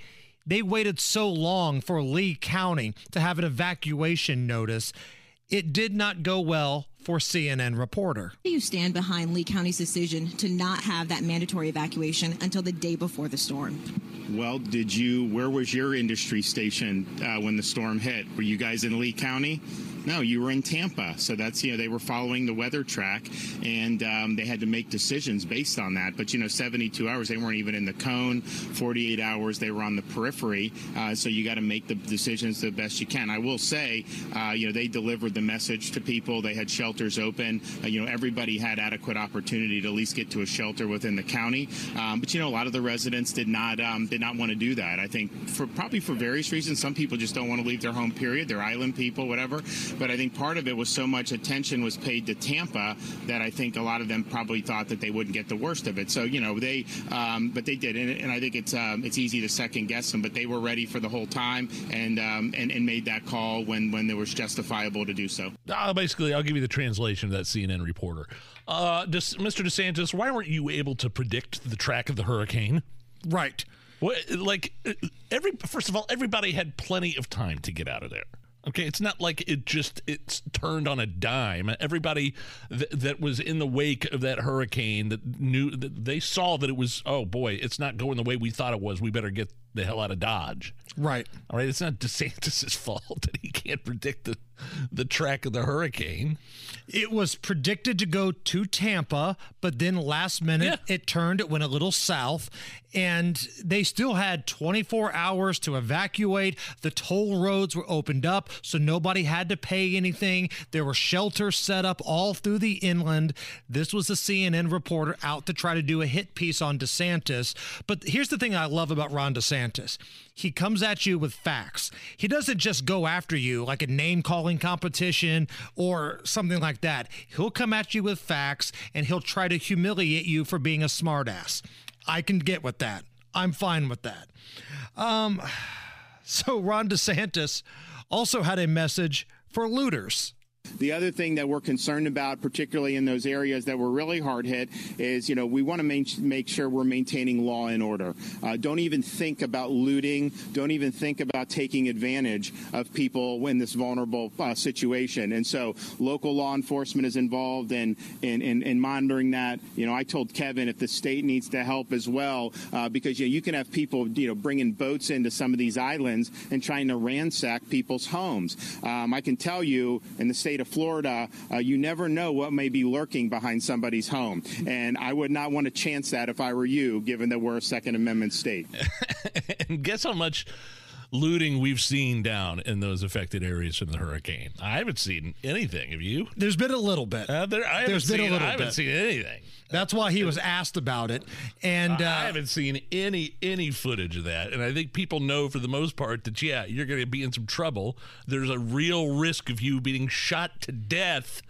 they waited so long for Lee County to have an evacuation notice. It did not go well for CNN reporter. do you stand behind Lee County's decision to not have that mandatory evacuation until the day before the storm? Well, did you? Where was your industry station uh, when the storm hit? Were you guys in Lee County? No, you were in Tampa. So that's, you know, they were following the weather track and um, they had to make decisions based on that. But, you know, 72 hours, they weren't even in the cone. 48 hours, they were on the periphery. Uh, so you got to make the decisions the best you can. I will say, uh, you know, they delivered the message to people. They had shelters open. Uh, you know, everybody had adequate opportunity to at least get to a shelter within the county. Um, but, you know, a lot of the residents did not um, did not want to do that. I think for probably for various reasons. Some people just don't want to leave their home, period. They're island people, whatever. But I think part of it was so much attention was paid to Tampa that I think a lot of them probably thought that they wouldn't get the worst of it. So you know they, um, but they did, and, and I think it's um, it's easy to second guess them. But they were ready for the whole time and um, and, and made that call when when there was justifiable to do so. Uh, basically, I'll give you the of that CNN reporter. Uh, Mr. DeSantis, why weren't you able to predict the track of the hurricane? Right. What, like every first of all, everybody had plenty of time to get out of there. Okay, it's not like it just it's turned on a dime. Everybody th- that was in the wake of that hurricane that knew that they saw that it was oh boy, it's not going the way we thought it was. We better get the hell out of Dodge. Right. All right. It's not DeSantis's fault that he can't predict the the track of the hurricane. It was predicted to go to Tampa, but then last minute yeah. it turned. It went a little south, and they still had 24 hours to evacuate. The toll roads were opened up, so nobody had to pay anything. There were shelters set up all through the inland. This was a CNN reporter out to try to do a hit piece on DeSantis. But here's the thing I love about Ron DeSantis he comes at you with facts. He doesn't just go after you like a name calling competition or something like that. He'll come at you with facts and he'll try to humiliate you for being a smartass. I can get with that. I'm fine with that. Um, so Ron DeSantis also had a message for looters. The other thing that we're concerned about, particularly in those areas that were really hard hit, is you know we want to make sure we're maintaining law and order. Uh, don't even think about looting. Don't even think about taking advantage of people in this vulnerable uh, situation. And so local law enforcement is involved in, in, in, in, monitoring that. You know, I told Kevin if the state needs to help as well, uh, because you, know, you can have people you know bringing boats into some of these islands and trying to ransack people's homes. Um, I can tell you in the state state of Florida, uh, you never know what may be lurking behind somebody's home. And I would not want to chance that if I were you, given that we're a Second Amendment state. and guess how much looting we've seen down in those affected areas from the hurricane. I haven't seen anything. Have you? There's been a little bit. Uh, there, I There's been a little I haven't bit. seen anything. That's why he was asked about it, and uh, I haven't seen any any footage of that. And I think people know for the most part that yeah, you're going to be in some trouble. There's a real risk of you being shot to death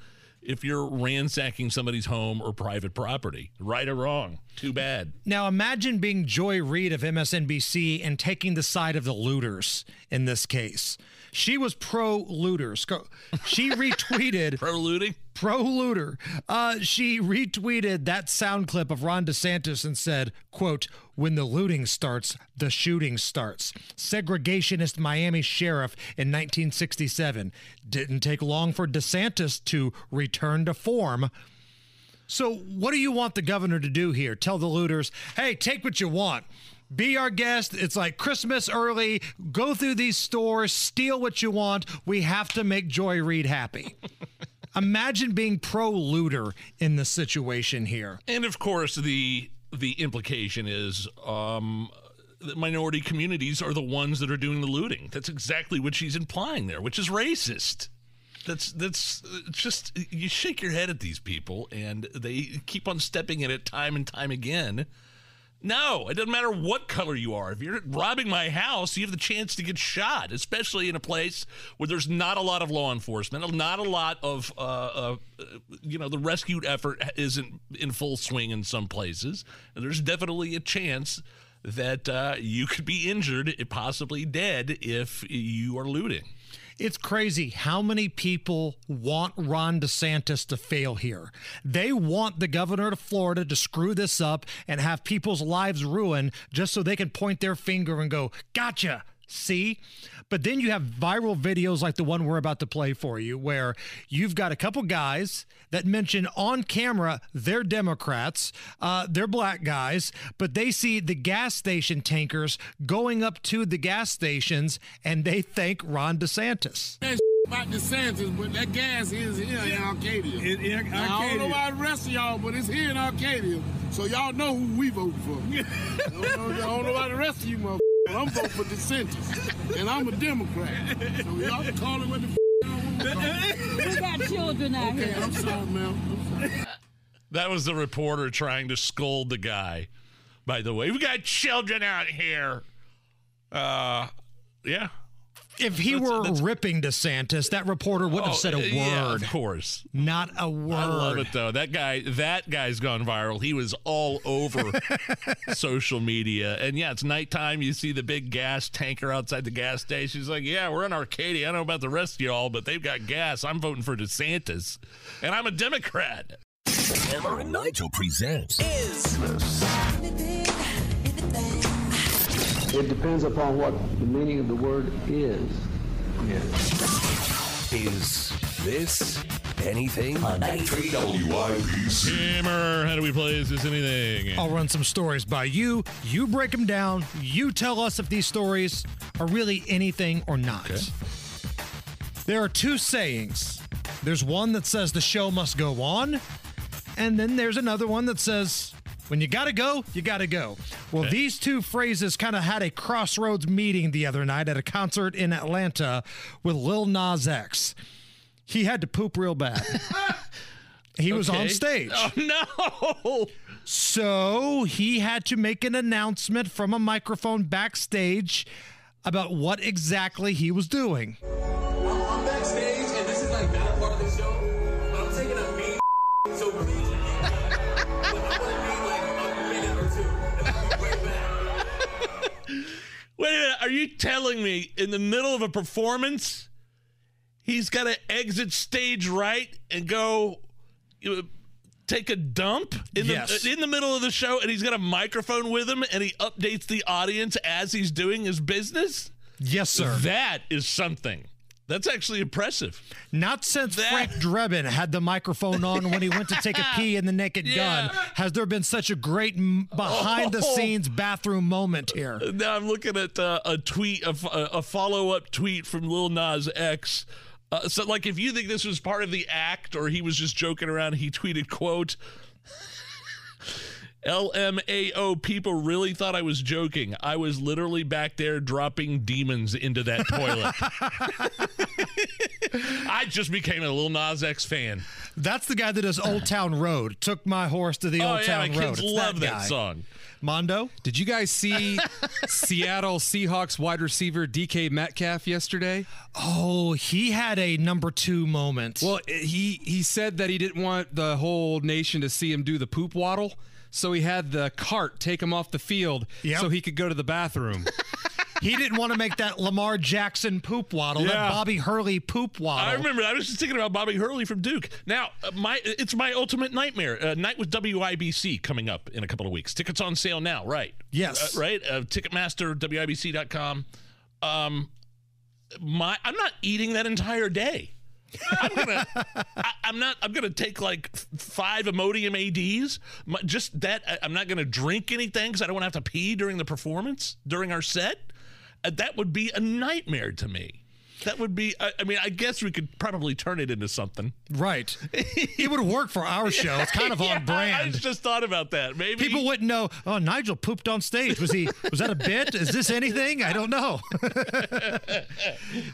if you're ransacking somebody's home or private property. Right or wrong. Too bad. Now imagine being Joy Reid of MSNBC and taking the side of the looters in this case. She was pro looters. She retweeted pro looting. Pro looter. Uh, she retweeted that sound clip of Ron DeSantis and said, "quote When the looting starts, the shooting starts." Segregationist Miami sheriff in 1967 didn't take long for DeSantis to return to form. So, what do you want the governor to do here? Tell the looters, "Hey, take what you want." Be our guest. It's like Christmas early. Go through these stores, steal what you want. We have to make Joy Reid happy. Imagine being pro looter in the situation here. And of course, the the implication is um, that minority communities are the ones that are doing the looting. That's exactly what she's implying there, which is racist. That's that's just you shake your head at these people, and they keep on stepping in it time and time again no, it doesn't matter what color you are. If you're robbing my house, you have the chance to get shot, especially in a place where there's not a lot of law enforcement, not a lot of, uh, uh, you know, the rescue effort isn't in full swing in some places. And there's definitely a chance that uh, you could be injured, possibly dead, if you are looting. It's crazy how many people want Ron DeSantis to fail here. They want the governor of Florida to screw this up and have people's lives ruined just so they can point their finger and go, gotcha. See? But then you have viral videos like the one we're about to play for you, where you've got a couple guys that mention on camera they're Democrats, uh, they're black guys, but they see the gas station tankers going up to the gas stations and they thank Ron DeSantis. Man, about DeSantis, but that gas is here in Arcadia. In- in Now, I don't know about the rest of y'all, but it's here in Arcadia, so y'all know who we voted for. I, don't know, I don't know about the rest of you motherfuckers, but I'm voting for DeSantis, and I'm a Democrat. So y'all can call it what the f- y'all want to call it. We got children out Okay, here. I'm sorry, ma'am. I'm sorry. That was the reporter trying to scold the guy. By the way, we got children out here. Uh, yeah. If he were ripping DeSantis, that reporter wouldn't have said a Oh, yeah, word. of course. Not a word. I love it though. That guy, that guy's gone viral. He was all over social media. And yeah, it's nighttime. You see the big gas tanker outside the gas station. He's like, "Yeah, we're in Arcadia. I don't know about the rest of y'all, but they've got gas. I'm voting for DeSantis, and I'm a Democrat." Hammer and Nigel presents It depends upon what the meaning of the word is. Is This Anything? On 93 WIBC. Hammer, how do we play Is This Anything? I'll run some stories by you. You break them down. You tell us if these stories are really anything or not. Okay. There are two sayings. There's one that says the show must go on, and then there's another one that says when you gotta go, you gotta go. Well, Okay. these two phrases kind of had a crossroads meeting the other night at a concert in Atlanta with Lil Nas X. He had to poop real bad. he was on stage. Oh no! So he had to make an announcement from a microphone backstage about what exactly he was doing. Wait a minute. Are you telling me in the middle of a performance, he's got to exit stage right and go take a dump in Yes. the in the middle of the show, and he's got a microphone with him, and he updates the audience as he's doing his business? Yes, sir. That is something. That's actually impressive. Not since that... Frank Drebin had the microphone on when he went to take a pee in the Naked Gun has there been such a great behind the scenes bathroom moment here. Now I'm looking at uh, a tweet, a, a follow up tweet from Lil Nas X. Uh, so, like, if you think this was part of the act or he was just joking around, he tweeted, "quote LMAO people really thought I was joking. I was literally back there dropping demons into that toilet. I just became a little Nas X fan. That's the guy that does Old Town Road. Took my horse to the Oh, Old yeah, Town my Road. kids It's love that guy. song. Mondo? Did you guys see Seattle Seahawks wide receiver DK Metcalf yesterday? Oh, he had a number two moment. Well, he he said that he didn't want the whole nation to see him do the poop waddle, so he had the cart take him off the field Yep. so he could go to the bathroom. He didn't want to make that Lamar Jackson poop waddle, that Bobby Hurley poop waddle. I remember. I was just thinking about Bobby Hurley from Duke. Now, uh, my it's my ultimate nightmare. Uh, night with WIBC coming up in a couple of weeks. Tickets on sale now, right? Yes. Uh, right. Uh, Ticketmaster, WIBC.com. Um, my I'm not eating that entire day. I'm gonna. I, I'm not. I'm gonna take like five Imodium A-Ds. My, just that. I, I'm not gonna drink anything because I don't want to have to pee during the performance during our set. Uh, that would be a nightmare to me. That would be. I, I mean, I guess we could probably turn it into something. Right. it would work for our show. It's kind of Yeah, on brand. I just thought about that. Maybe People wouldn't know. Oh, Nigel pooped on stage. Was he? Was that a bit? Is this anything? I don't know.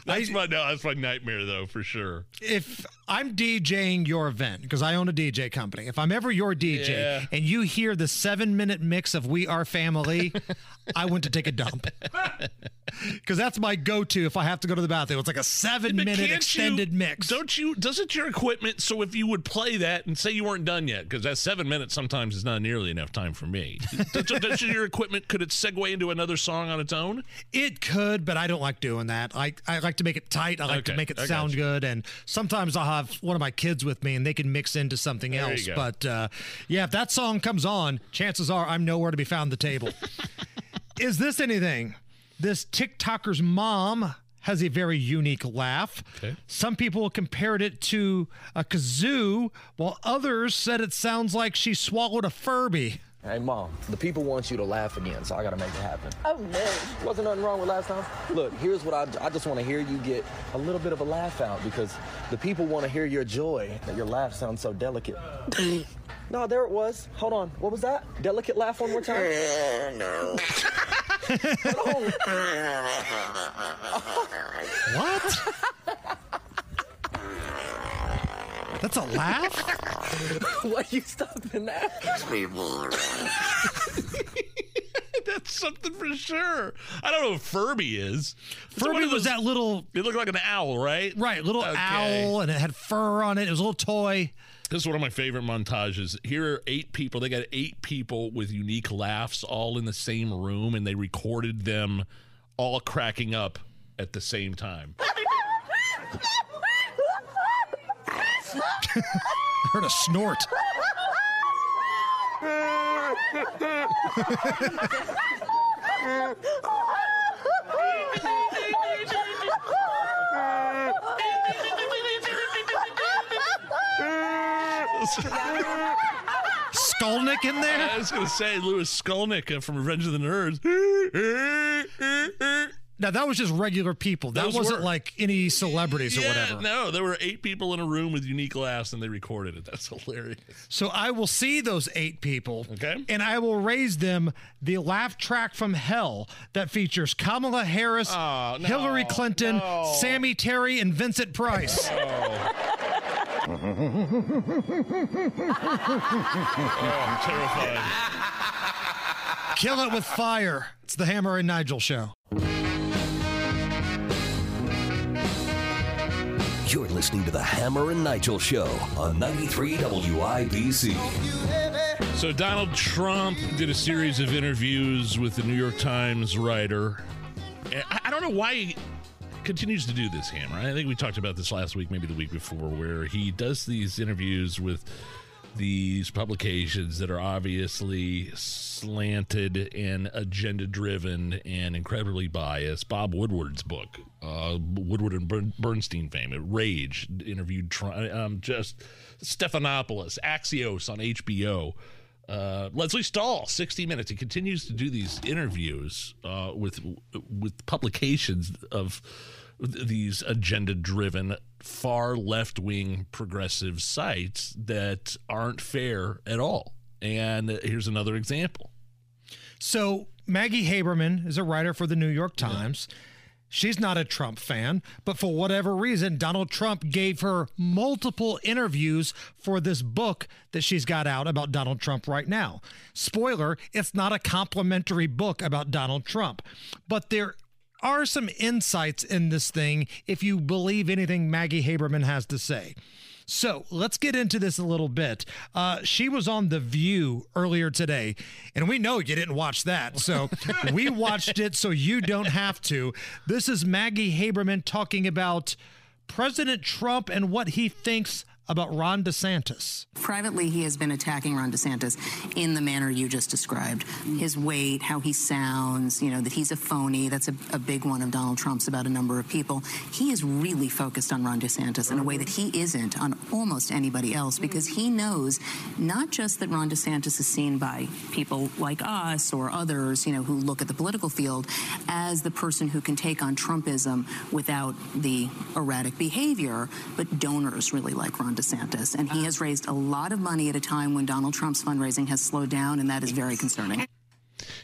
That's my no. That's my nightmare, though, for sure. if I'm DJing your event because I own a DJ company, if I'm ever your DJ Yeah. and you hear the seven minute mix of "We Are Family," I went to take a dump because that's my go to if I have to go to the bathroom. It's like a seven But minute extended you, mix. Don't you? Doesn't your equipment? So if you would play that and say you weren't done yet, because that seven minutes sometimes is not nearly enough time for me. does, does your equipment could it segue into another song on its own? It could, but I don't like doing that. I, I like to make it tight. I like to make it I sound good. And sometimes I'll have one of my kids with me and they can mix into something There else. But uh, yeah, if that song comes on, chances are I'm nowhere to be found at the table. Is this anything? This TikToker's mom has a very unique laugh. Okay. Some people compared it to a kazoo, while others said it sounds like she swallowed a Furby. Hey, mom, the people want you to laugh again, so I gotta make it happen. Oh no. Wasn't nothing wrong with last time. Look, here's what I, I just want to hear you get a little bit of a laugh out because the people want to hear your joy that your laugh sounds so delicate. no, there it was. Hold on. What was that? Delicate laugh one more time? Oh, no. What? That's a laugh? Why are you stopping that? Kiss me more. That's something for sure. I don't know if Furby is. It's Furby of was that little. It looked like an owl, right? Right, little Okay. owl, and it had fur on it. It was a little toy. This is one of my favorite montages. Here are eight people. They got eight people with unique laughs all in the same room, and they recorded them all cracking up at the same time. I heard a snort. Skolnick in there? I was going to say Lewis Skolnick uh, from Revenge of the Nerds. Now that was just regular people. That Those wasn't were- like any celebrities or whatever. no, there were eight people in a room with unique laughs, and they recorded it. That's hilarious. So I will see those eight people, Okay. and I will raise them the laugh track from hell that features Kamala Harris, Oh, no, Hillary Clinton, no. Sammy Terry, and Vincent Price. Oh, I'm terrified. Kill it with fire. It's the Hammer and Nigel show. You're listening to the Hammer and Nigel Show on 93 WIBC. So Donald Trump did a series of interviews with the New York Times writer. I I don't know why he continues to do this, Hammer. I think we talked about this last week, maybe the week before, where he does these interviews with these publications that are obviously slanted and agenda driven and incredibly biased. Bob Woodward's book, uh, Woodward and Bern- Bernstein fame, Rage, interviewed Trump, um, just Stephanopoulos, Axios on HBO. Uh, Leslie Stahl, 60 Minutes. He continues to do these interviews uh, with with publications of these agenda-driven, far left-wing progressive sites that aren't fair at all. And here's another example. So Maggie Haberman is a writer for the New York Times. She's not a Trump fan, but for whatever reason, Donald Trump gave her multiple interviews for this book that she's got out about Donald Trump right now. Spoiler, it's not a complimentary book about Donald Trump, but there are some insights in this thing if you believe anything Maggie Haberman has to say. So let's get into this a little bit. Uh, she was on The View earlier today, and we know you didn't watch that. So we watched it so you don't have to. This is Maggie Haberman talking about President Trump and what he thinks about Ron DeSantis. Privately, he has been attacking Ron DeSantis in the manner you just described. His weight, how he sounds, you know, that he's a phony. That's a, a big one of Donald Trump's about a number of people. He is really focused on Ron DeSantis in a way that he isn't on almost anybody else because he knows not just that Ron DeSantis is seen by people like us or others, you know, who look at the political field as the person who can take on Trumpism without the erratic behavior, but donors really like Ron DeSantis. And he has raised a lot of money at a time when Donald Trump's fundraising has slowed down, and that is very concerning.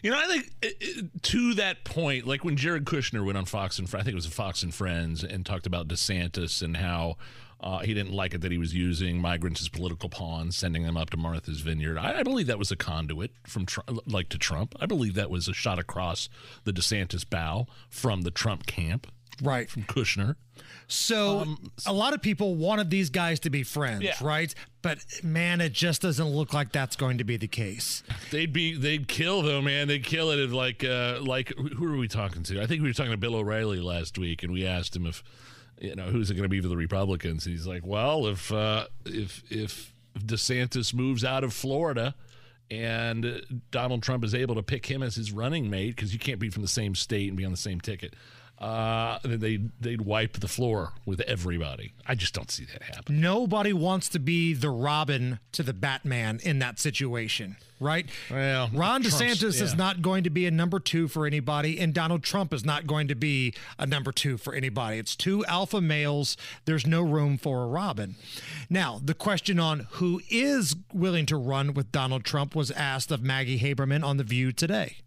You know, I think to that point, like when Jared Kushner went on Fox and I think it was Fox and Friends and talked about DeSantis and how uh, he didn't like it that he was using migrants as political pawns, sending them up to Martha's Vineyard. I, I believe that was a conduit from like to Trump. I believe that was a shot across the DeSantis bow from the Trump camp, right? From Kushner. So a lot of people wanted these guys to be friends, Yeah. right? But man, it just doesn't look like that's going to be the case. They'd be they'd kill though, man. They'd kill it if like uh like who are we talking to? I think we were talking to Bill O'Reilly last week, and we asked him if you know who's it going to be for the Republicans. And he's like, well, if uh, if if DeSantis moves out of Florida. And Donald Trump is able to pick him as his running mate because you can't be from the same state and be on the same ticket. Uh, then they they'd wipe the floor with everybody. I just don't see that happen. Nobody wants to be the Robin to the Batman in that situation, right? Well, Ron Trump's- DeSantis is not going to be a number two for anybody, and Donald Trump is not going to be a number two for anybody. It's two alpha males. There's no room for a Robin. Now, the question on who is willing to run with Donald Trump was asked of Maggie Haberman on The View today.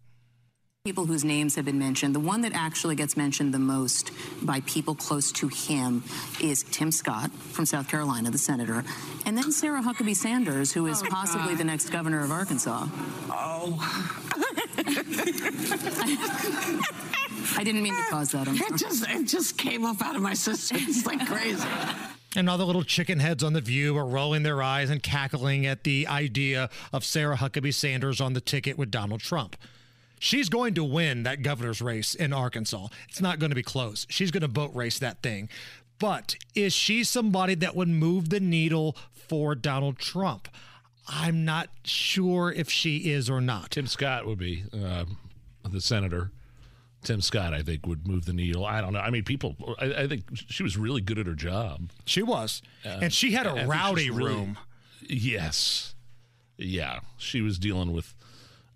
People whose names have been mentioned. The one that actually gets mentioned the most by people close to him is Tim Scott from South Carolina, the senator, and then Sarah Huckabee Sanders, who is oh, possibly the next governor of Arkansas. Oh. I didn't mean to cause that. I'm It just it just came up out of my system. It's like crazy. And all the little chicken heads on The View are rolling their eyes and cackling at the idea of Sarah Huckabee Sanders on the ticket with Donald Trump. She's going to win that governor's race in Arkansas. It's not going to be close. She's going to boat race that thing. But is she somebody that would move the needle for Donald Trump? I'm not sure if she is or not. Tim Scott would be uh, the senator. Tim Scott, I think, would move the needle. I don't know. I mean, people. I, I think she was really good at her job. She was, and she had I a think rowdy she's really- room. Yes, yeah, she was dealing with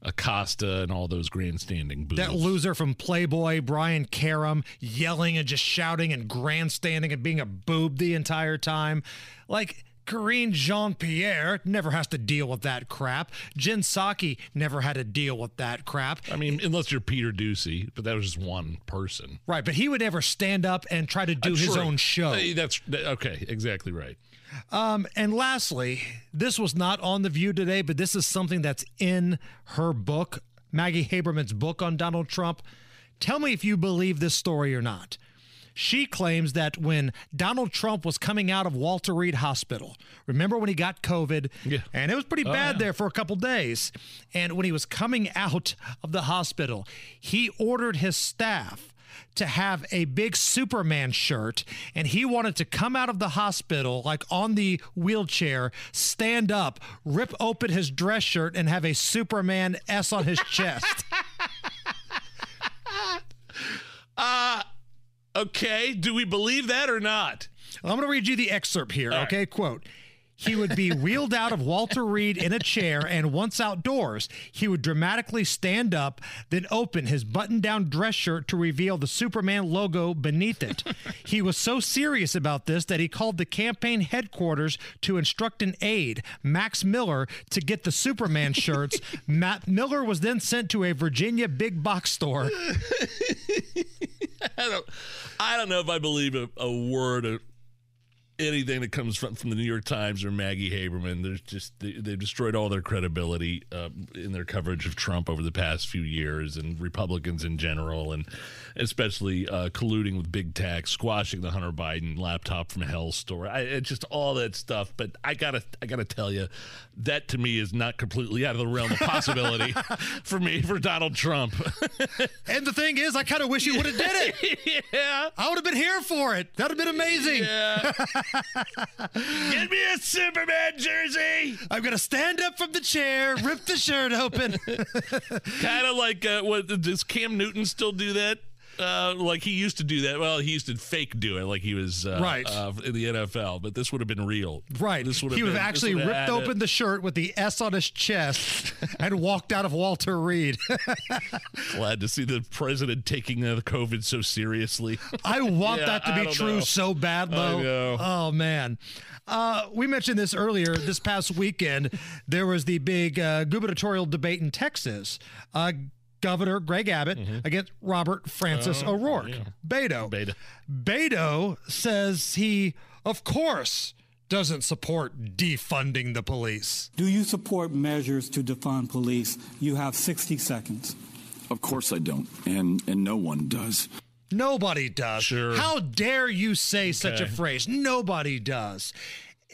Acosta and all those grandstanding booths. That loser from Playboy, Brian Karem, yelling and just shouting and grandstanding and being a boob the entire time. Like Karine Jean Pierre never has to deal with that crap. Jen Psaki never had to deal with that crap. I mean, unless you're Peter Doocy, but that was just one person. Right, but he would never stand up and try to do Uh, his true. own show. Uh, That's okay. Exactly right. Um, and lastly, this was not on The View today, but this is something that's in her book, Maggie Haberman's book on Donald Trump. Tell me if you believe this story or not. She claims that when Donald Trump was coming out of Walter Reed Hospital, remember when he got COVID? Yeah. And it was pretty Oh, bad yeah. there for a couple days. And when he was coming out of the hospital, he ordered his staff to have a big Superman shirt, and he wanted to come out of the hospital, like on the wheelchair, stand up, rip open his dress shirt, and have a Superman S on his chest. Uh okay. Do we believe that or not? I'm going to read you the excerpt here. okay, quote. He would be wheeled out of Walter Reed in a chair, and once outdoors, he would dramatically stand up, then open his button down dress shirt to reveal the Superman logo beneath it. he was so serious about this that he called the campaign headquarters to instruct an aide, Max Miller, to get the Superman shirts. Matt Miller was then sent to a Virginia big box store. I don't. I don't know if I believe a, a word of anything that comes from, from the New York Times or Maggie Haberman. There's just they, they've destroyed all their credibility uh, in their coverage of Trump over the past few years, and Republicans in general, and especially uh, colluding with big tech, squashing the Hunter Biden laptop from hell story. I, it's just all that stuff. But I gotta, I gotta tell you, that to me is not completely out of the realm of possibility for me for Donald Trump. And the thing is, I kind of wish he would have did it. yeah. I would have been here for it. That would have been amazing. Yeah. Get me a Superman jersey. I'm to stand up from the chair, rip the shirt open. kind of like uh, what does Cam Newton still do that? Uh, like he used to do that. Well, he used to fake do it, like he was uh, Right. uh, in the NFL. But this would have been real, Right. This would have. he would have actually ripped open it. the shirt with the S on his chest and walked out of Walter Reed. Glad to see the president taking uh, the COVID so seriously. I want Yeah, that to be true know. so bad, though. Oh man. Uh, we mentioned this earlier. This past weekend, there was the big uh, gubernatorial debate in Texas. Uh, Governor Greg Abbott against Robert Francis Mm-hmm. Oh, O'Rourke. yeah. Beto. Beta. Beto says he, of course, doesn't support defunding the police. Do you support measures to defund police? You have 60 seconds. Of course I don't, and and no one does. Nobody does. Sure. How dare you say such a phrase? Nobody does.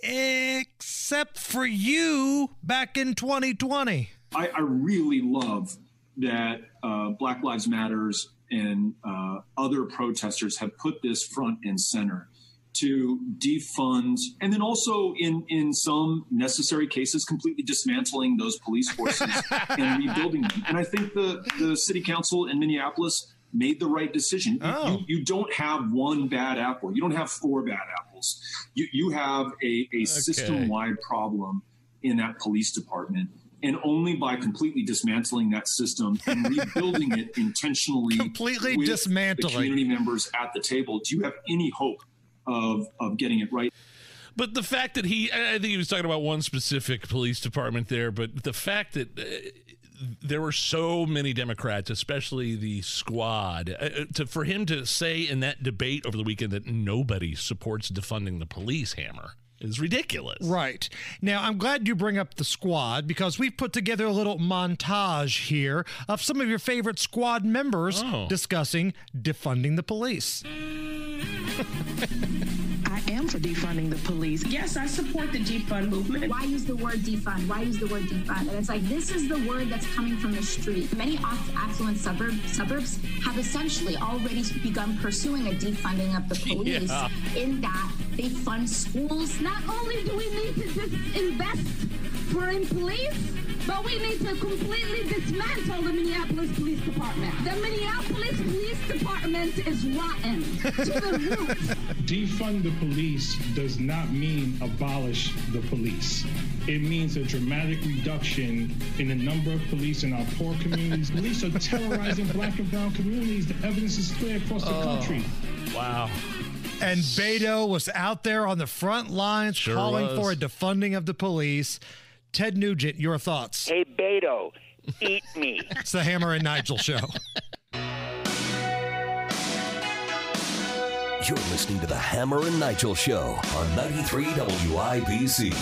Except for you back in 2020. I, I really love that uh, Black Lives Matters and uh, other protesters have put this front and center to defund and then also in in some necessary cases completely dismantling those police forces and rebuilding them and i think the the city council in minneapolis made the right decision. You- Oh. You, you don't have one bad apple. You don't have four bad apples. You, you have a, a system wide problem in that police department. And only by completely dismantling that system and rebuilding it intentionally, Completely with dismantling. the community members at the table, do you have any hope of of getting it right? But the fact that he, I I think he was talking about one specific police department there, but the fact that uh, there were so many Democrats, especially the squad, uh, uh, to, for him to say in that debate over the weekend that nobody supports defunding the police hammer is ridiculous. Right. Now, I'm glad you bring up the squad because we've put together a little montage here of some of your favorite squad members Oh. discussing defunding the police. I am for defunding the police. Yes, I support the defund movement. Why use the word defund? Why use the word defund? And it's like this is the word that's coming from the street. Many affluent suburb, suburbs have essentially already begun pursuing a defunding of the police Yeah. in that they fund schools. Not only do we need to dis- invest for in police, but we need to completely dismantle the Minneapolis Police Department. The Minneapolis Police Department is rotten to the root. Defund the police does not mean abolish the police. It means a dramatic reduction in the number of police in our poor communities. police are terrorizing black and brown communities. The evidence is clear across the Oh. country. Wow. And Beto was out there on the front lines Sure calling was. for a defunding of the police. Ted Nugent, your thoughts? Hey, Beto, eat me. It's the Hammer and Nigel show. You're listening to the Hammer and Nigel Show on 93 WIBC.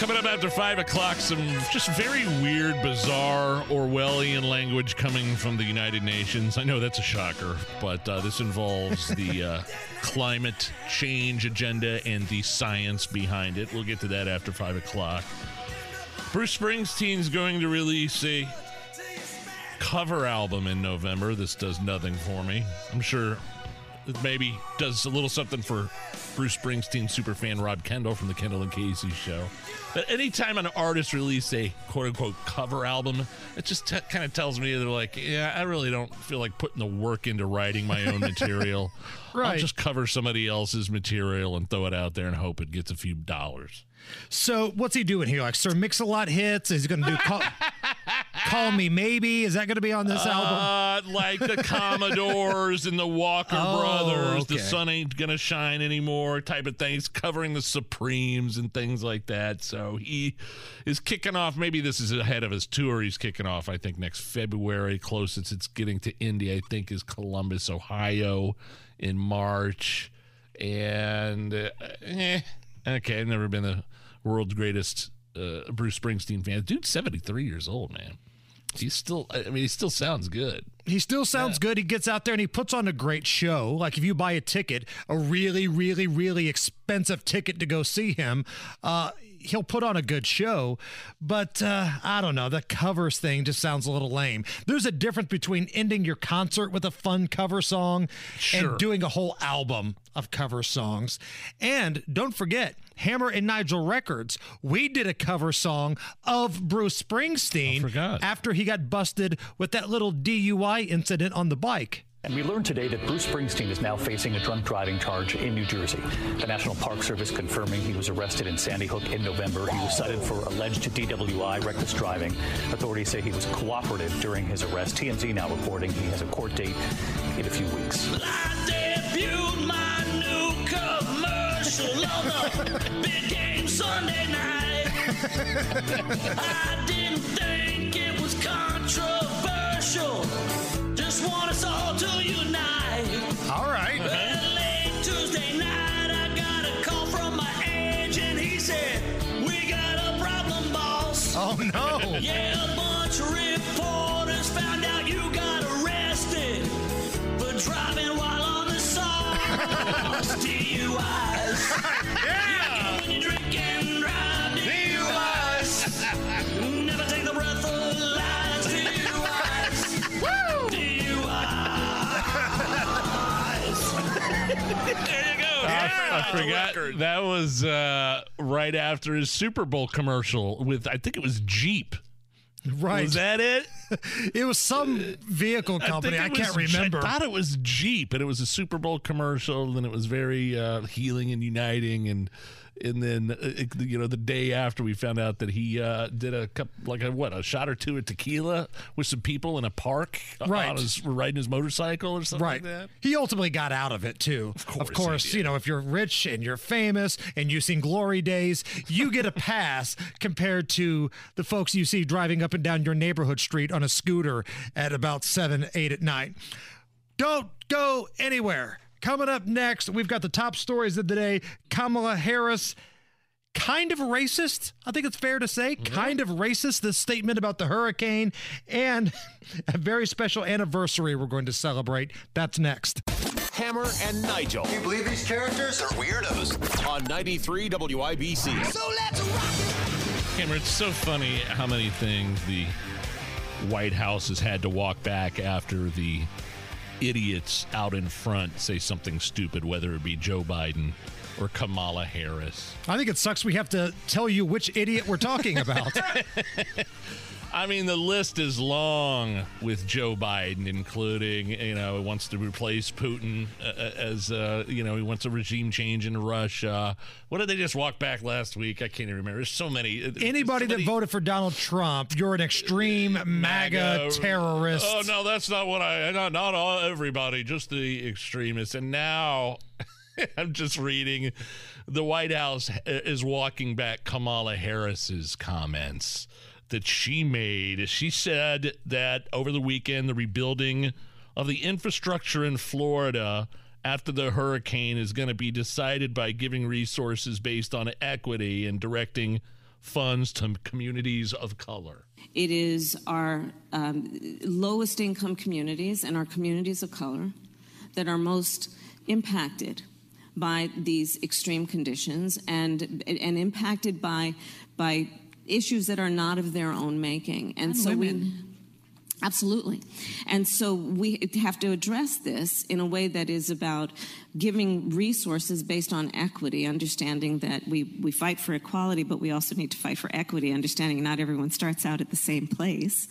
Coming up after five o'clock, some just very weird, bizarre Orwellian language coming from the United Nations. I know that's a shocker, but uh, this involves the uh, climate change agenda and the science behind it. We'll get to that after five o'clock. Bruce Springsteen's going to release a cover album in November. This does nothing for me. I'm sure it maybe does a little something for Bruce Springsteen superfan Rob Kendall from the Kendall and Casey show. But anytime an artist releases a quote unquote cover album, it just t- kind of tells me they're like, yeah, I really don't feel like putting the work into writing my own material. I'll just cover somebody else's material and throw it out there and hope it gets a few dollars. So what's he doing here? Like Sir Mix-a-Lot hits? Is he going to do call, call Me Maybe? Is that going to be on this album? Uh, like the Commodores and the Walker Oh, Brothers, the sun ain't gonna shine anymore type of things, covering the Supremes and things like that. So he is kicking off. Maybe this is ahead of his tour. He's kicking off, I think, next February. Closest it's getting to Indy, I think, is Columbus, Ohio in March. And uh, eh, okay, I've never been the world's greatest uh, Bruce Springsteen fan. Dude's 73 years old, man. He's still, I mean, he still sounds good. He still sounds good. He gets out there and he puts on a great show. Like if you buy a ticket, a really, really, really expensive ticket to go see him, uh, he'll put on a good show. But uh, I don't know. The covers thing just sounds a little lame. There's a difference between ending your concert with a fun cover song Sure. and doing a whole album of cover songs. And don't forget, Hammer and Nigel Records, we did a cover song of Bruce Springsteen after he got busted with that little DUI incident on the bike. And we learned today that Bruce Springsteen is now facing a drunk driving charge in New Jersey. The National Park Service confirming he was arrested in Sandy Hook in November. He was cited for alleged DWI, reckless driving. Authorities say he was cooperative during his arrest. TMZ now reporting he has a court date in a few weeks. debuted my new commercial on the big game Sunday night. I didn't think it was controversial. Just want us all to unite. All right. Well, late Tuesday night, I got a call from my agent. He said, We got a problem, boss. Oh, no. Yeah, a bunch of reporters found out you got arrested for driving while on the sauce. DUIs. yeah. I, I forgot that was uh, right after his Super Bowl commercial with I think it was Jeep. Right. Was that it? it was some vehicle company. I, it can't was- remember. I thought it was Jeep, and it was a Super Bowl commercial, and it was very uh, healing and uniting, and and then uh, you know the day after we found out that he uh, did a cup like a what a shot or two of tequila with some people in a park, Right. On his, riding his motorcycle or something right. like that. He ultimately got out of it too. Of course, you know, if you're rich and you're famous and you've seen glory days, you get a pass compared to the folks you see driving up and down your neighborhood street on a scooter at about seven, eight at night. Don't go anywhere. Coming up next, we've got the top stories of the day. Kamala Harris kind of racist. I think it's fair to say, mm-hmm. kind of racist. This statement about the hurricane and a very special anniversary we're going to celebrate. That's next. Hammer and Nigel. Can you believe these characters are weirdos? On 93 WIBC. So let's rock Cameron, it's so funny how many things the White House has had to walk back after the idiots out in front say something stupid, whether it be Joe Biden or Kamala Harris. I think it sucks we have to tell you which idiot we're talking about. I mean, the list is long with Joe Biden, including, you know, he wants to replace Putin uh, as, uh, you know, he wants a regime change in Russia. What did they just walk back last week? I can't even remember. There's so many. uh, Anybody that voted for Donald Trump, you're an extreme MAGA, terrorist. Oh no, that's not what I. Not not all everybody, just the extremists. And now, I'm just reading. The White House is walking back Kamala Harris's comments that she made. She said that over the weekend, the rebuilding of the infrastructure in Florida after the hurricane is going to be decided by giving resources based on equity and directing funds to communities of color. It is our um, lowest income communities and our communities of color that are most impacted by these extreme conditions and and impacted by by issues that are not of their own making. And, And so we. Absolutely. And so we have to address this in a way that is about giving resources based on equity, understanding that we, we fight for equality, but we also need to fight for equity, understanding not everyone starts out at the same place.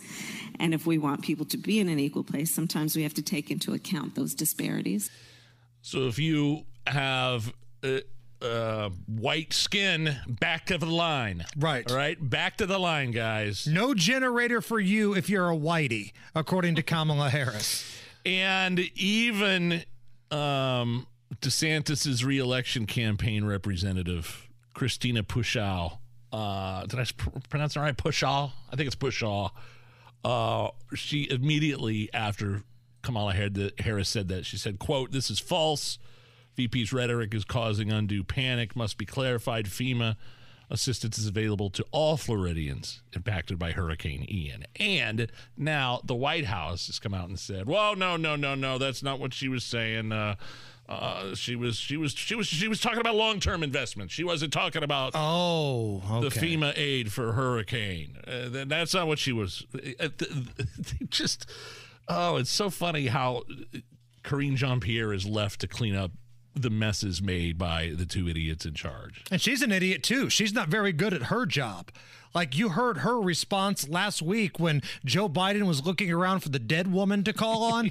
And if we want people to be in an equal place, sometimes we have to take into account those disparities. So if you have uh, uh, white skin, back of the line. Right. All right. Back to the line, guys. No generator for you if you're a whitey, according to Kamala Harris. And even um, DeSantis's reelection campaign representative, Christina Pushaw. Uh, did I pr- pronounce it right? Pushaw? I think it's Pushaw. Uh, she immediately after Kamala Har- Harris said that, she said, quote, this is false. VP's rhetoric is causing undue panic, must be clarified. FEMA assistance is available to all Floridians impacted by Hurricane Ian. And now the White House has come out and said, "Well, no, no, no, no, that's not what she was saying. Uh, uh, she was, she was, she was, she was talking about long-term investments. She wasn't talking about oh the. FEMA aid for hurricane. Uh, that's not what she was. uh, just oh, it's so funny how Karine Jean Pierre is left to clean up the messes made by the two idiots in charge. And she's an idiot too. She's not very good at her job. Like you heard her response last week when Joe Biden was looking around for the dead woman to call on,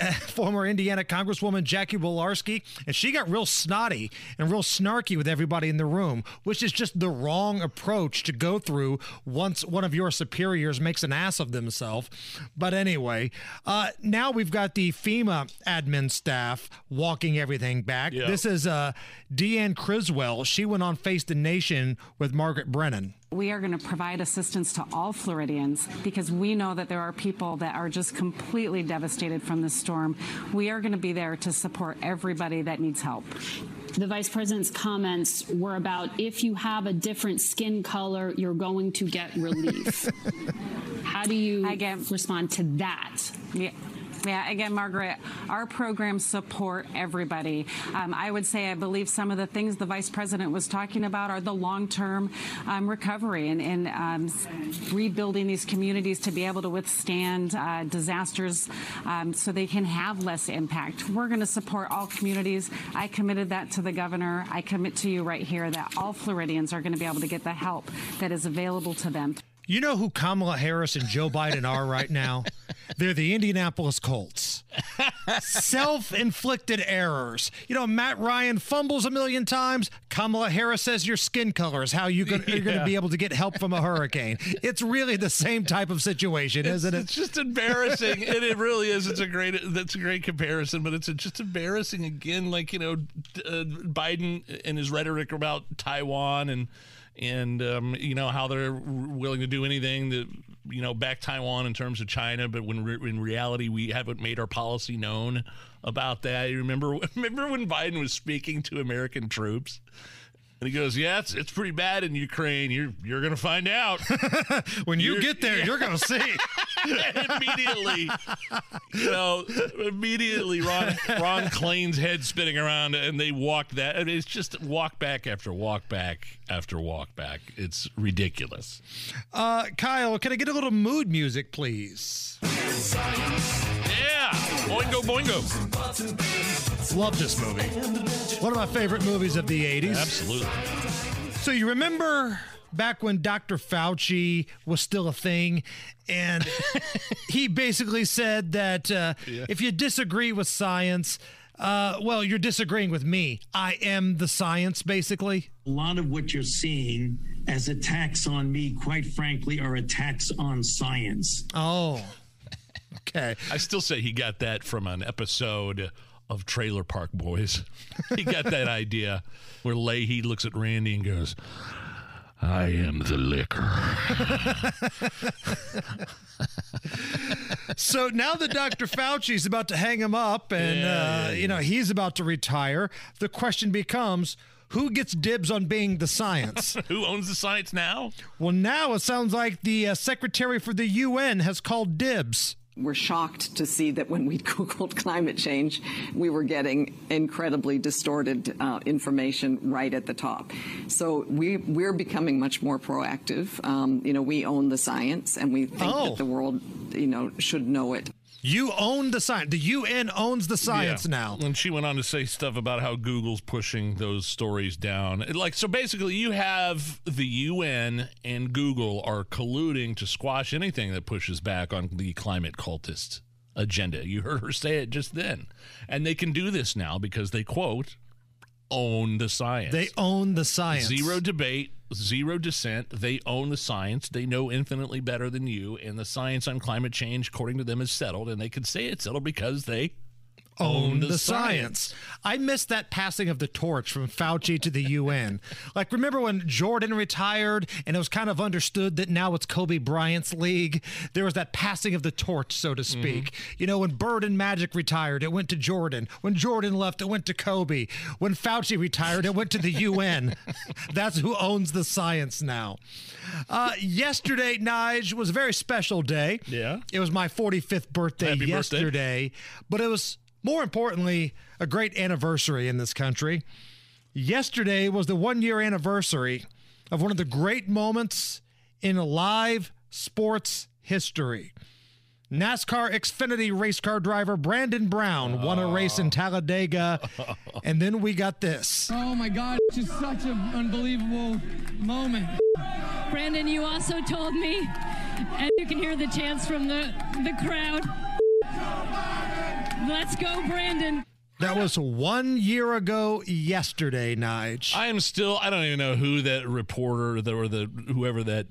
uh, former Indiana Congresswoman Jackie Walorski, and she got real snotty and real snarky with everybody in the room, which is just the wrong approach to go through once one of your superiors makes an ass of themselves. But anyway, uh, now we've got the FEMA admin staff walking everything back. Yeah. This is uh, Deanne Criswell. She went on Face the Nation with Margaret Brennan. We are going to provide assistance to all Floridians because we know that there are people that are just completely devastated from this storm. We are going to be there to support everybody that needs help. The vice president's comments were about if you have a different skin color, you're going to get relief. How do you respond to that? Yeah. Yeah, again, Margaret, our programs support everybody. Um, I would say I believe some of the things the vice president was talking about are the long term um, recovery and, and um, rebuilding these communities to be able to withstand uh, disasters um, so they can have less impact. We're going to support all communities. I committed that to the governor. I commit to you right here that all Floridians are going to be able to get the help that is available to them. You know who Kamala Harris and Joe Biden are right now? They're the Indianapolis Colts. Self inflicted errors. You know, Matt Ryan fumbles a million times. Kamala Harris says your skin color is how you are going to be able to get help from a hurricane. It's really the same type of situation, It's, isn't it? it's just embarrassing, and it really is. It's a great. That's a great comparison, but it's just embarrassing again. Like you know, uh, Biden and his rhetoric about Taiwan and and um, you know how they're willing to do anything to you know back Taiwan in terms of China, but when re- in reality we haven't made our policy known about that. You remember remember when Biden was speaking to American troops? And he goes, "Yeah, it's, it's pretty bad in Ukraine. You're you're gonna find out when you You're- get there. You're going to see. immediately, you know, immediately Ron Ron Klain's head spinning around, and they walk that. I mean, it's just walk back after walk back after walk back. It's ridiculous. Uh, Kyle, can I get a little mood music, please? Yeah, Oingo Boingo. Love this movie. One of my favorite movies of the 80s. Absolutely. So you remember back when Dr. Fauci was still a thing, and he basically said that uh, Yeah. if you disagree with science, uh, well, you're disagreeing with me. I am the science, basically. A lot of what you're seeing as attacks on me, quite frankly, are attacks on science. Oh, okay. I still say he got that from an episode of Trailer Park Boys. he got that idea where Lahey looks at Randy and goes, I am the liquor. so now that Dr. Fauci's about to hang him up and, Yeah, uh, yeah, you know, he's about to retire, the question becomes who gets dibs on being the science? Who owns the science now? Well, now it sounds like the uh, secretary for the UN has called dibs. We're shocked to see that when we Googled climate change, we were getting incredibly distorted uh, information right at the top. So we, we're becoming much more proactive. Um, you know, we own the science and we think Oh. that the world, you know, should know it. You own the science. The UN owns the science Yeah. now. And she went on to say stuff about how Google's pushing those stories down. Like, so basically, you have the UN and Google are colluding to squash anything that pushes back on the climate cultist agenda. You heard her say it just then. And they can do this now because they, quote, own the science. They own the science. Zero debate, zero dissent. They own the science. They know infinitely better than you. And the science on climate change, according to them, is settled. And they can say it's settled because they own the, science. I missed that passing of the torch from Fauci to the UN. like, remember when Jordan retired and it was kind of understood that now it's Kobe Bryant's league? There was that passing of the torch, so to speak. You know, when Bird and Magic retired, it went to Jordan. When Jordan left, it went to Kobe. When Fauci retired, it went to the UN. That's who owns the science now. Uh, yesterday, Nige, was a very special day. Yeah. It was my 45th birthday Happy birthday. yesterday, but it was more importantly a great anniversary in this country. Yesterday was the one year anniversary of one of the great moments in live sports history. NASCAR Xfinity race car driver Brandon Brown won a race in Talladega. and then we got this. Oh my God, it's just such an unbelievable moment. Brandon, you also told me, and you can hear the chants from the, the crowd. Let's go, Brandon. That was one year ago yesterday, Nige. I am still. I don't even know who that reporter that or the whoever that.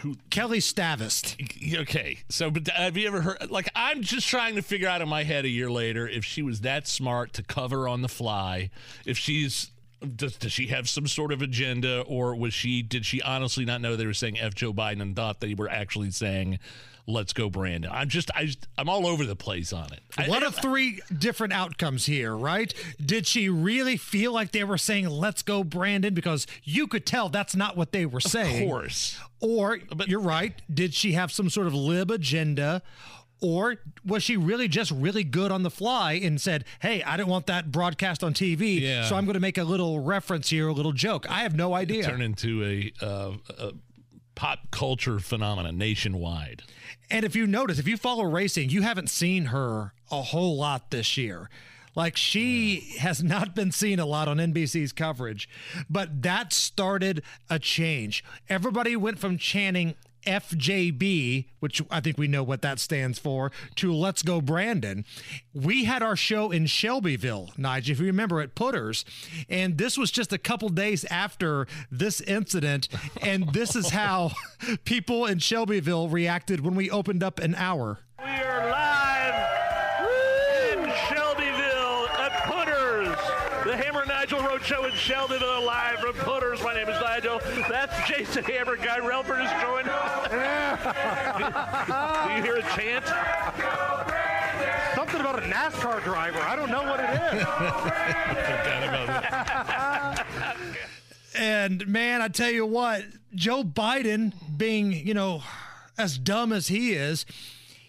Who Kelli Stavast. Okay, so but have you ever heard? Like, I'm just trying to figure out in my head a year later if she was that smart to cover on the fly. If she's does, does she have some sort of agenda, or was she? Did she honestly not know they were saying "F Joe Biden" and thought they were actually saying "Let's go, Brandon"? I'm just, I just, I'm all over the place on it. I- One of three different outcomes here, right? Did she really feel like they were saying, let's go, Brandon? Because you could tell that's not what they were saying. Of course. Or, but, you're right, did she have some sort of lib agenda? Or was she really just really good on the fly and said, hey, I didn't want that broadcast on TV, Yeah. so I'm going to make a little reference here, a little joke? I have no idea. turn into a, uh, a pop culture phenomenon nationwide. And if you notice, if you follow racing, you haven't seen her a whole lot this year. Like she has not been seen a lot on NBC's coverage, but that started a change. Everybody went from chanting FJB, which I think we know what that stands for, to Let's Go Brandon. We had our show in Shelbyville, Nigel, if you remember at Putters. And this was just a couple days after this incident. And this is how people in Shelbyville reacted when we opened up an hour. Nigel Road Show in Shelbyville live from Putters. My name is Nigel. That's Jason Hammer. Guy Relford is joined. Do you hear a chant? Something about a NASCAR driver. I don't know what it is. And man, I tell you what, Joe Biden, being, you know, as dumb as he is,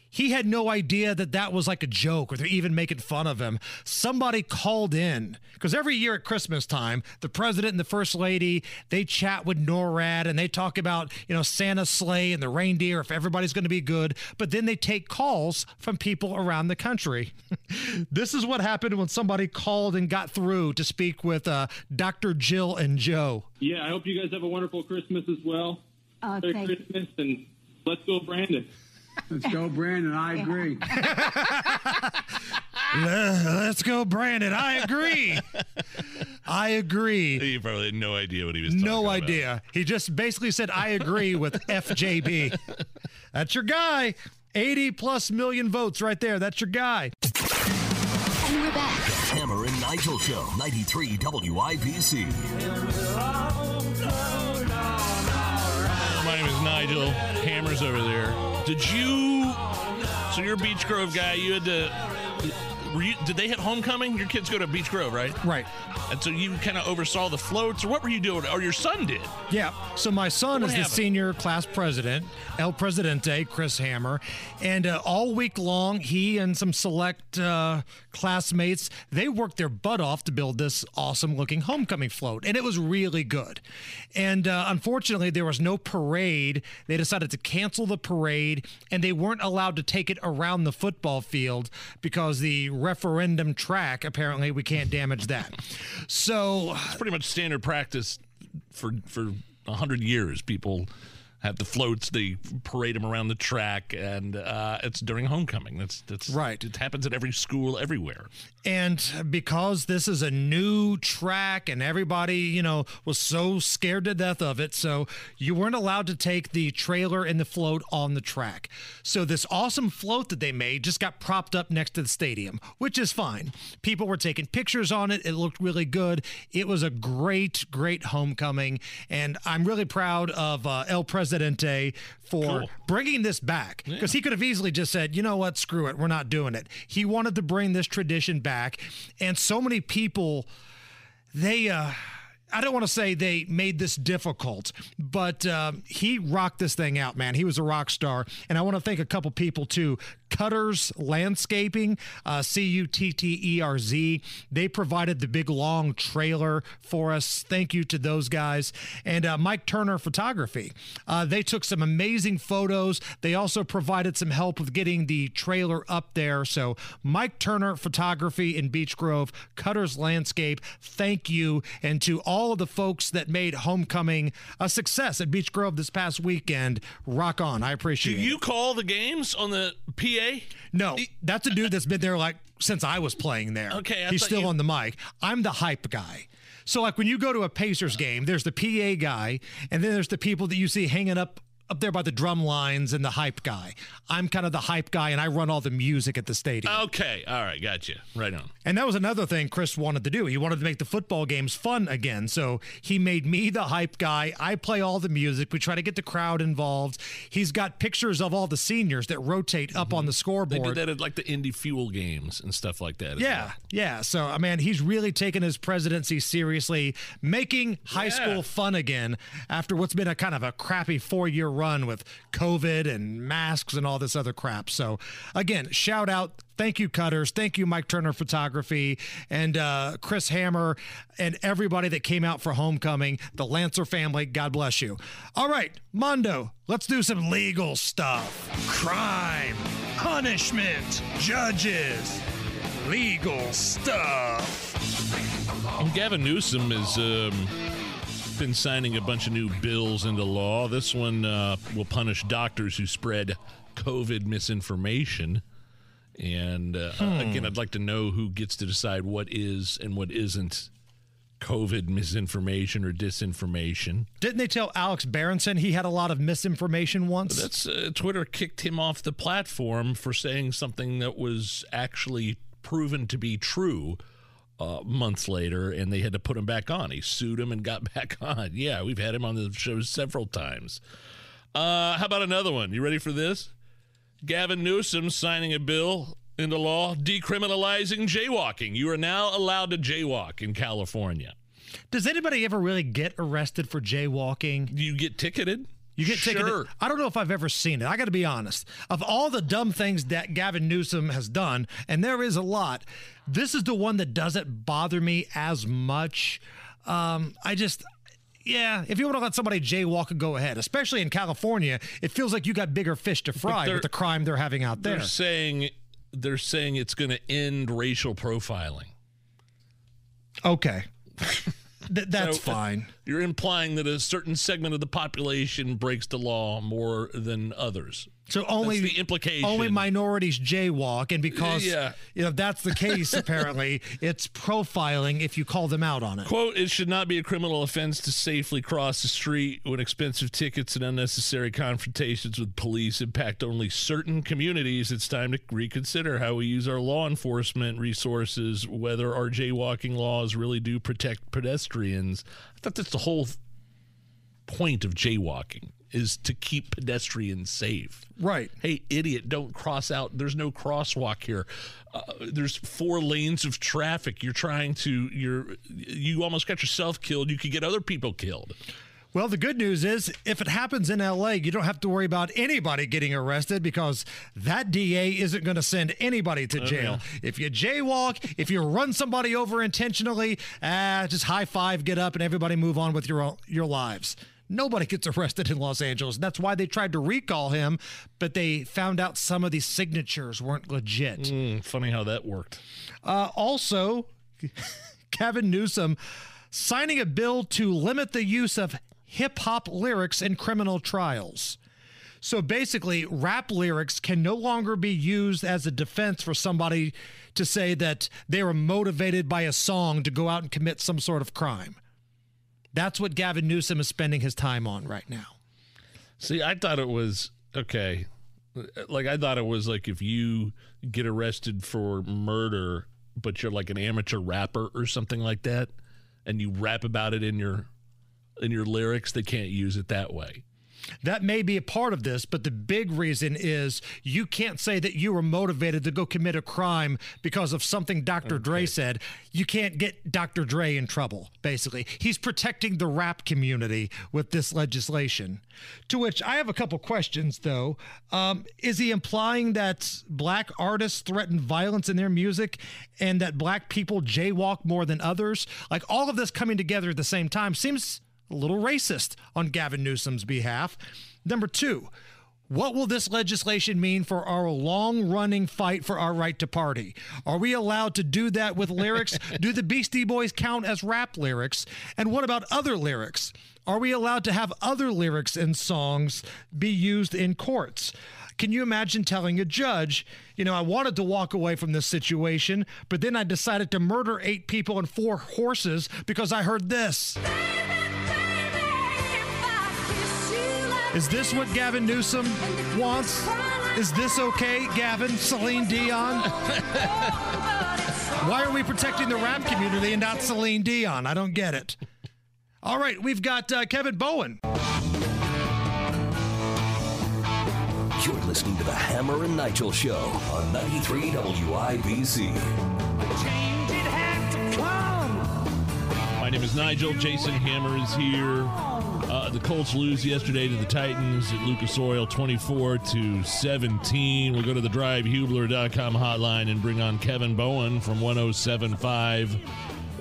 he had no idea that that was like a joke or they're even making fun of him. Somebody called in because every year at Christmas time, the president and the first lady they chat with NORAD and they talk about you know Santa's sleigh and the reindeer if everybody's going to be good. But then they take calls from people around the country. this is what happened when somebody called and got through to speak with uh, Dr. Jill and Joe. Yeah, I hope you guys have a wonderful Christmas as well. Oh, Merry thank- Christmas and let's go, Brandon. Let's go, Brandon. I agree. Let's go, Brandon. I agree. I agree. He probably had no idea what he was talking No about. idea. He just basically said, I agree with FJB. That's your guy. 80 plus million votes right there. That's your guy. And we're back. The Hammer and Nigel Show, 93 WIBC. My name is Nigel. Hammers over there. Did you? So you're a Beech Grove guy. You had to. Were you, did they hit homecoming? Your kids go to Beech Grove, right? Right. And so you kind of oversaw the floats, or what were you doing? Or your son did? Yeah. So my son What is the senior class president, El Presidente, Chris Hammer, and uh, all week long, he and some select uh, classmates they worked their butt off to build this awesome-looking homecoming float, and it was really good. And uh, unfortunately, there was no parade. They decided to cancel the parade, and they weren't allowed to take it around the football field because the referendum track apparently we can't damage that. So It's pretty much standard practice for for a hundred years. People have the floats, they parade them around the track, and uh, it's during homecoming. That's that's right. It happens at every school, everywhere. And because this is a new track and everybody, you know, was so scared to death of it, so you weren't allowed to take the trailer and the float on the track. So this awesome float that they made just got propped up next to the stadium, which is fine. People were taking pictures on it. It looked really good. It was a great, great homecoming. And I'm really proud of uh, El Presidente for Cool. bringing this back because he could have easily just said, you know what, screw it, we're not doing it. He wanted to bring this tradition back, and so many people, they, uh, I don't want to say they made this difficult, but um, he rocked this thing out, man. He was a rock star, and I want to thank a couple people too. Cutterz Landscaping, uh, C U T T E R Z. They provided the big long trailer for us. Thank you to those guys. And uh, Mike Turner Photography. Uh, they took some amazing photos. They also provided some help with getting the trailer up there. So, Mike Turner Photography in Beech Grove, Cutterz Landscape, thank you. And to all of the folks that made Homecoming a success at Beech Grove this past weekend, rock on. I Do appreciate it. Do you call the games on the PA? No, that's a dude that's been there like since I was playing there. Okay, I he's still you- on the mic. I'm the hype guy. So like when you go to a Pacers game, there's the PA guy, and then there's the people that you see hanging up up there by the drum lines and the hype guy. I'm kind of the hype guy, and I run all the music at the stadium. Okay, all right, gotcha. Right on. And that was another thing Chris wanted to do. He wanted to make the football games fun again. So he made me the hype guy. I play all the music. We try to get the crowd involved. He's got pictures of all the seniors that rotate up on the mm-hmm. scoreboard. They did that at like the Indy Fuel games and stuff like that. Yeah, well. yeah. So, uh, I mean, he's really taken his presidency seriously, making high Yeah. school fun again after what's been a kind of a crappy four year run with COVID and masks and all this other crap. So, again, shout out. Thank you, Cutterz. Thank you, Mike Turner Photography, and uh, Chris Hammer, and everybody that came out for homecoming. The Lancer family, God bless you. All right, Mondo, let's do some legal stuff. Crime, punishment, judges. legal stuff. And Gavin Newsom is. um, been signing a bunch of new bills into law. This one uh, will punish doctors who spread COVID misinformation. And uh, Hmm. again, I'd like to know who gets to decide what is and what isn't COVID misinformation or disinformation. Didn't they tell Alex Berenson he had a lot of misinformation once? That's uh, Twitter kicked him off the platform for saying something that was actually proven to be true uh, months later, and they had to put him back on. He sued him and got back on. Yeah, we've had him on the show several times. Uh, how about another one? You ready for this? Gavin Newsom signing a bill into law decriminalizing jaywalking. You are now allowed to jaywalk in California. Does anybody ever really get arrested for jaywalking? You get ticketed. You get Sure. ticketed. I don't know if I've ever seen it. I got to be honest. Of all the dumb things that Gavin Newsom has done, and there is a lot, this is the one that doesn't bother me as much. Um, I just. Yeah, if you want to let somebody jaywalk, go ahead. Especially in California, it feels like you got bigger fish to fry with the crime they're having out there. They're saying they're saying it's going to end racial profiling. Okay, Th- that's So, uh, fine. You're implying that a certain segment of the population breaks the law more than others. So only That's the implication. Only minorities jaywalk, and because Yeah. you know that's the case, apparently it's profiling if you call them out on it. Quote, it should not be a criminal offense to safely cross the street when expensive tickets and unnecessary confrontations with police impact only certain communities. It's time to reconsider how we use our law enforcement resources, whether our jaywalking laws really do protect pedestrians. I thought that's the whole point of jaywalking is to keep pedestrians safe. Right. Hey, idiot, don't cross out. There's no crosswalk here. Uh, there's four lanes of traffic. You're trying to you're you almost got yourself killed. You could get other people killed. Well, the good news is if it happens in LA, you don't have to worry about anybody getting arrested because that DA isn't going to send anybody to Oh, jail. If you jaywalk, if you run somebody over intentionally, ah, just high five, get up, and everybody move on with your your lives. Nobody gets arrested in Los Angeles. That's why they tried to recall him, but they found out some of these signatures weren't legit. Mm, funny how that worked. Uh, also, Kevin Newsom signing a bill to limit the use of hip hop lyrics in criminal trials. So basically, rap lyrics can no longer be used as a defense for somebody to say that they were motivated by a song to go out and commit some sort of crime. That's what Gavin Newsom is spending his time on right now. See, I thought it was okay. Like I thought it was like if you get arrested for murder, but you're like an amateur rapper or something like that, and you rap about it in your in your lyrics, they can't use it that way. That may be a part of this, but the big reason is you can't say that you were motivated to go commit a crime because of something Dr. Dre said. You can't get Dr. Dre in trouble, basically. He's protecting the rap community with this legislation. To which I have a couple questions, though. Um, is he implying that black artists threaten violence in their music and that black people jaywalk more than others? Like all of this coming together at the same time seems a little racist on Gavin Newsom's behalf. Number two, what will this legislation mean for our long running fight for our right to party? Are we allowed to do that with lyrics? do the Beastie Boys count as rap lyrics? And what about other lyrics? Are we allowed to have other lyrics in songs be used in courts? Can you imagine telling a judge, you know, I wanted to walk away from this situation, but then I decided to murder eight people and four horses because I heard this? Is this what Gavin Newsom wants? Is this okay, Gavin? Celine Dion? Why are we protecting the rap community and not Celine Dion? I don't get it. All right, we've got uh, Kevin Bowen. You're listening to the Hammer and Nigel Show on 93 WIBC. My name is Nigel. Jason Hammer is here. Uh, the Colts lose yesterday to the Titans at Lucas Oil 24 to 17. We'll go to the drivehubler.com hotline and bring on Kevin Bowen from 1075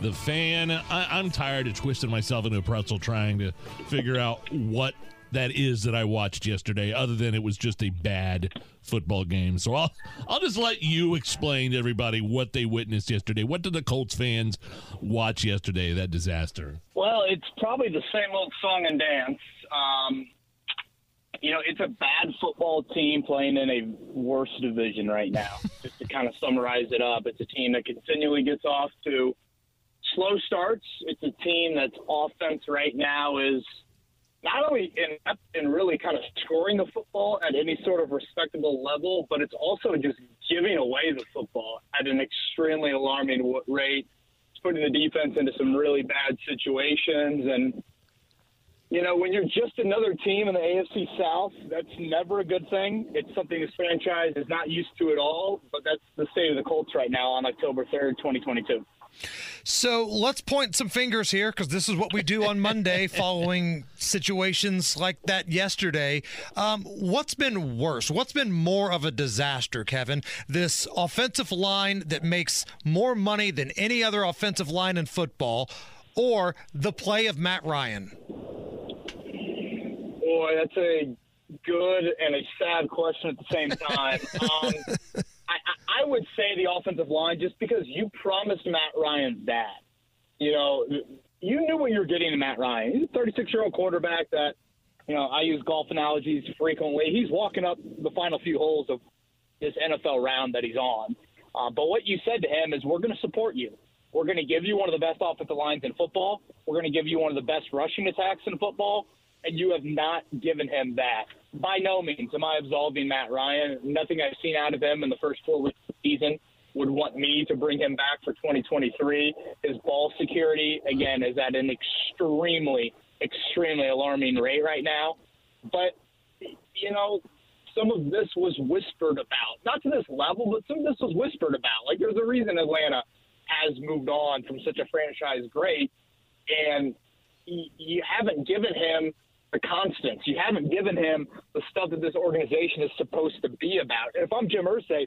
The Fan. I, I'm tired of twisting myself into a pretzel trying to figure out what that is that I watched yesterday, other than it was just a bad football game. So I'll I'll just let you explain to everybody what they witnessed yesterday. What did the Colts fans watch yesterday? That disaster. Well, it's probably the same old song and dance. Um, you know, it's a bad football team playing in a worse division right now. Just to kind of summarize it up, it's a team that continually gets off to slow starts. It's a team that's offense right now is not only in in really kind of scoring the football at any sort of respectable level, but it's also just giving away the football at an extremely alarming rate. It's putting the defense into some really bad situations and you know, when you're just another team in the AFC South, that's never a good thing. It's something this franchise is not used to at all, but that's the state of the Colts right now on October 3rd, 2022. So let's point some fingers here because this is what we do on Monday following situations like that yesterday. Um, what's been worse? What's been more of a disaster, Kevin? This offensive line that makes more money than any other offensive line in football, or the play of Matt Ryan? Boy, that's a good and a sad question at the same time. um, I, I would say the offensive line just because you promised Matt Ryan that. You know, you knew what you were getting in Matt Ryan. He's a 36 year old quarterback that, you know, I use golf analogies frequently. He's walking up the final few holes of this NFL round that he's on. Uh, but what you said to him is, we're going to support you. We're going to give you one of the best offensive lines in football. We're going to give you one of the best rushing attacks in football. And you have not given him that by no means am I absolving Matt Ryan. Nothing I've seen out of him in the first four weeks of the season would want me to bring him back for 2023. His ball security, again, is at an extremely, extremely alarming rate right now. But, you know, some of this was whispered about. Not to this level, but some of this was whispered about. Like, there's a reason Atlanta has moved on from such a franchise great, and you haven't given him – the constants. You haven't given him the stuff that this organization is supposed to be about. And if I'm Jim Irsay,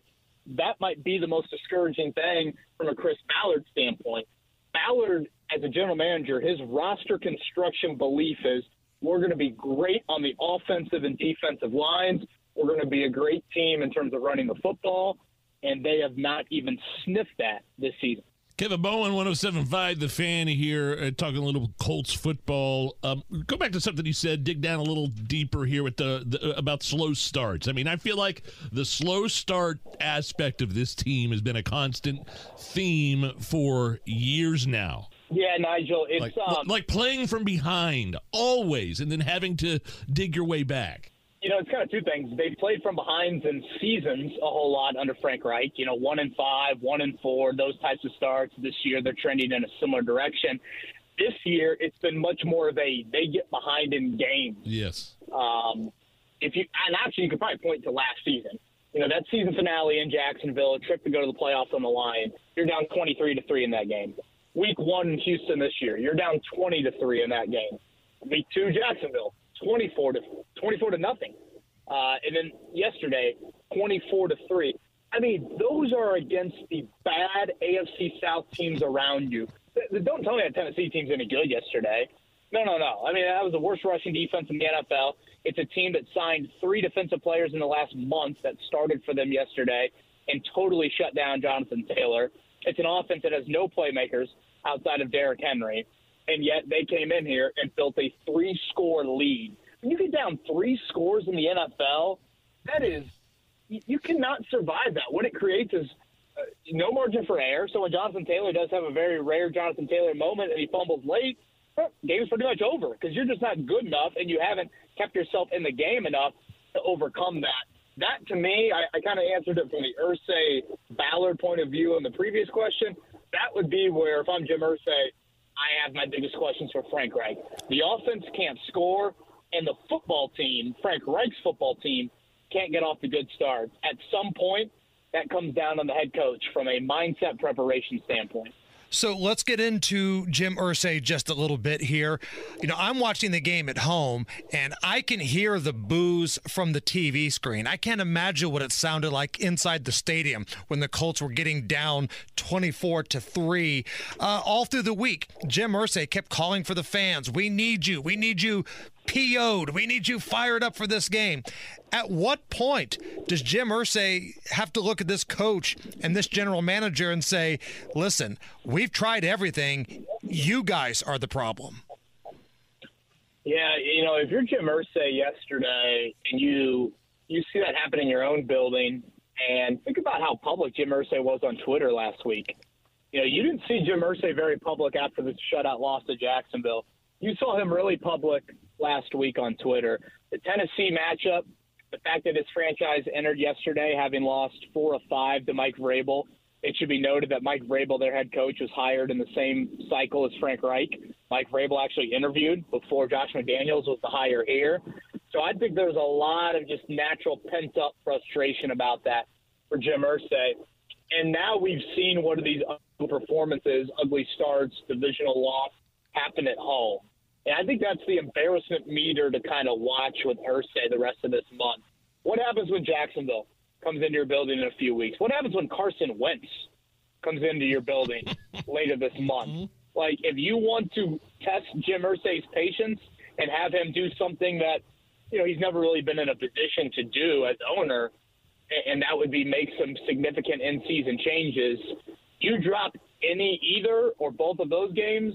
that might be the most discouraging thing from a Chris Ballard standpoint. Ballard, as a general manager, his roster construction belief is we're going to be great on the offensive and defensive lines. We're going to be a great team in terms of running the football, and they have not even sniffed that this season. Kevin Bowen, 1075, the fan here, uh, talking a little Colts football. Um, go back to something you said, dig down a little deeper here with the, the, uh, about slow starts. I mean, I feel like the slow start aspect of this team has been a constant theme for years now. Yeah, Nigel, it's like, um, like playing from behind always, and then having to dig your way back you know, it's kind of two things. They played from behinds in seasons a whole lot under Frank Reich. You know, one and five, one and four, those types of starts. This year, they're trending in a similar direction. This year, it's been much more of a they get behind in games. Yes. Um, if you and actually, you could probably point to last season. You know, that season finale in Jacksonville, a trip to go to the playoffs on the line. You're down 23 to three in that game. Week one in Houston this year, you're down 20 to three in that game. Week two, Jacksonville, 24 to 24 to nothing. Uh, and then yesterday, 24 to three. I mean, those are against the bad AFC South teams around you. Don't tell me that Tennessee team's any good yesterday. No, no, no. I mean, that was the worst rushing defense in the NFL. It's a team that signed three defensive players in the last month that started for them yesterday and totally shut down Jonathan Taylor. It's an offense that has no playmakers outside of Derrick Henry, and yet they came in here and built a three score lead when you get down three scores in the NFL, that is, you cannot survive that. What it creates is uh, no margin for error. So when Jonathan Taylor does have a very rare Jonathan Taylor moment and he fumbles late, game's pretty much over because you're just not good enough and you haven't kept yourself in the game enough to overcome that. That to me, I, I kind of answered it from the Irsay Ballard point of view in the previous question. That would be where, if I'm Jim Irsay, I have my biggest questions for Frank Reich. The offense can't score and the football team, Frank Reich's football team, can't get off the good start. At some point, that comes down on the head coach from a mindset preparation standpoint. So let's get into Jim Irsay just a little bit here. You know, I'm watching the game at home and I can hear the boos from the TV screen. I can't imagine what it sounded like inside the stadium when the Colts were getting down 24 to 3. Uh, all through the week, Jim Irsay kept calling for the fans. We need you. We need you PO'd. We need you fired up for this game. At what point does Jim Irsay have to look at this coach and this general manager and say, listen, we've tried everything. You guys are the problem? Yeah, you know, if you're Jim Irsay yesterday and you you see that happen in your own building, and think about how public Jim Irsay was on Twitter last week. You know, you didn't see Jim Irsay very public after the shutout loss to Jacksonville. You saw him really public last week on Twitter. The Tennessee matchup, the fact that his franchise entered yesterday having lost four of five to Mike Vrabel. It should be noted that Mike Vrabel, their head coach, was hired in the same cycle as Frank Reich. Mike Vrabel actually interviewed before Josh McDaniels was the hire here. So I think there's a lot of just natural pent up frustration about that for Jim Irsay. And now we've seen one of these ugly performances, ugly starts, divisional loss happen at home. And I think that's the embarrassment meter to kind of watch with Irsay the rest of this month. What happens when Jacksonville comes into your building in a few weeks? What happens when Carson Wentz comes into your building later this month? Mm-hmm. Like, if you want to test Jim Irsay's patience and have him do something that, you know, he's never really been in a position to do as owner, and that would be make some significant in-season changes. You drop any either or both of those games,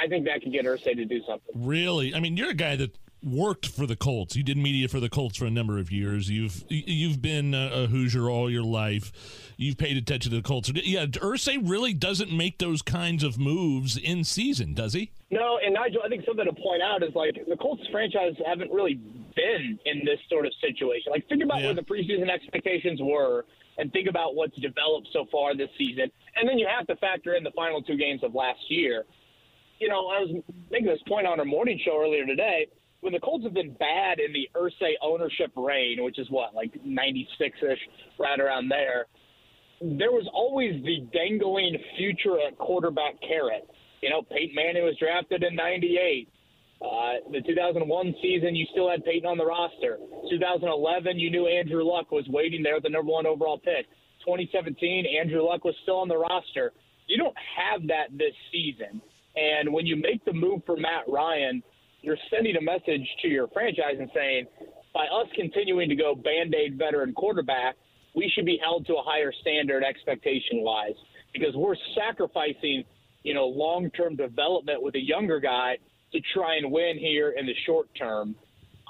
I think that could get Irsay to do something. Really? I mean, you're a guy that worked for the Colts. You did media for the Colts for a number of years. You've you've been a Hoosier all your life. You've paid attention to the Colts. Yeah, Irsay really doesn't make those kinds of moves in season, does he? No, and Nigel, I think something to point out is like the Colts franchise haven't really been in this sort of situation. Like think about yeah. where the preseason expectations were and think about what's developed so far this season. And then you have to factor in the final two games of last year. You know, I was making this point on our morning show earlier today when the Colts have been bad in the Irsay ownership reign, which is what, like 96 ish, right around there, there was always the dangling future at quarterback carrot. You know, Peyton Manning was drafted in 98. Uh, the 2001 season, you still had Peyton on the roster. 2011, you knew Andrew Luck was waiting there the number one overall pick. 2017, Andrew Luck was still on the roster. You don't have that this season. And when you make the move for Matt Ryan, you're sending a message to your franchise and saying, by us continuing to go band aid veteran quarterback, we should be held to a higher standard expectation wise because we're sacrificing, you know, long term development with a younger guy to try and win here in the short term.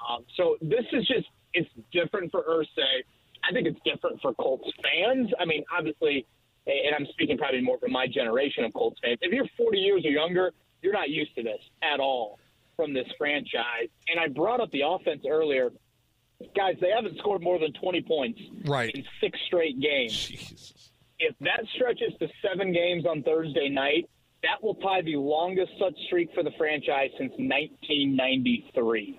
Um, so this is just it's different for Irsay. I think it's different for Colts fans. I mean, obviously, and I'm speaking probably more from my generation of Colts fans. If you're 40 years or younger, you're not used to this at all from this franchise. And I brought up the offense earlier. Guys, they haven't scored more than 20 points right. in six straight games. Jesus. If that stretches to seven games on Thursday night, that will tie the longest such streak for the franchise since 1993.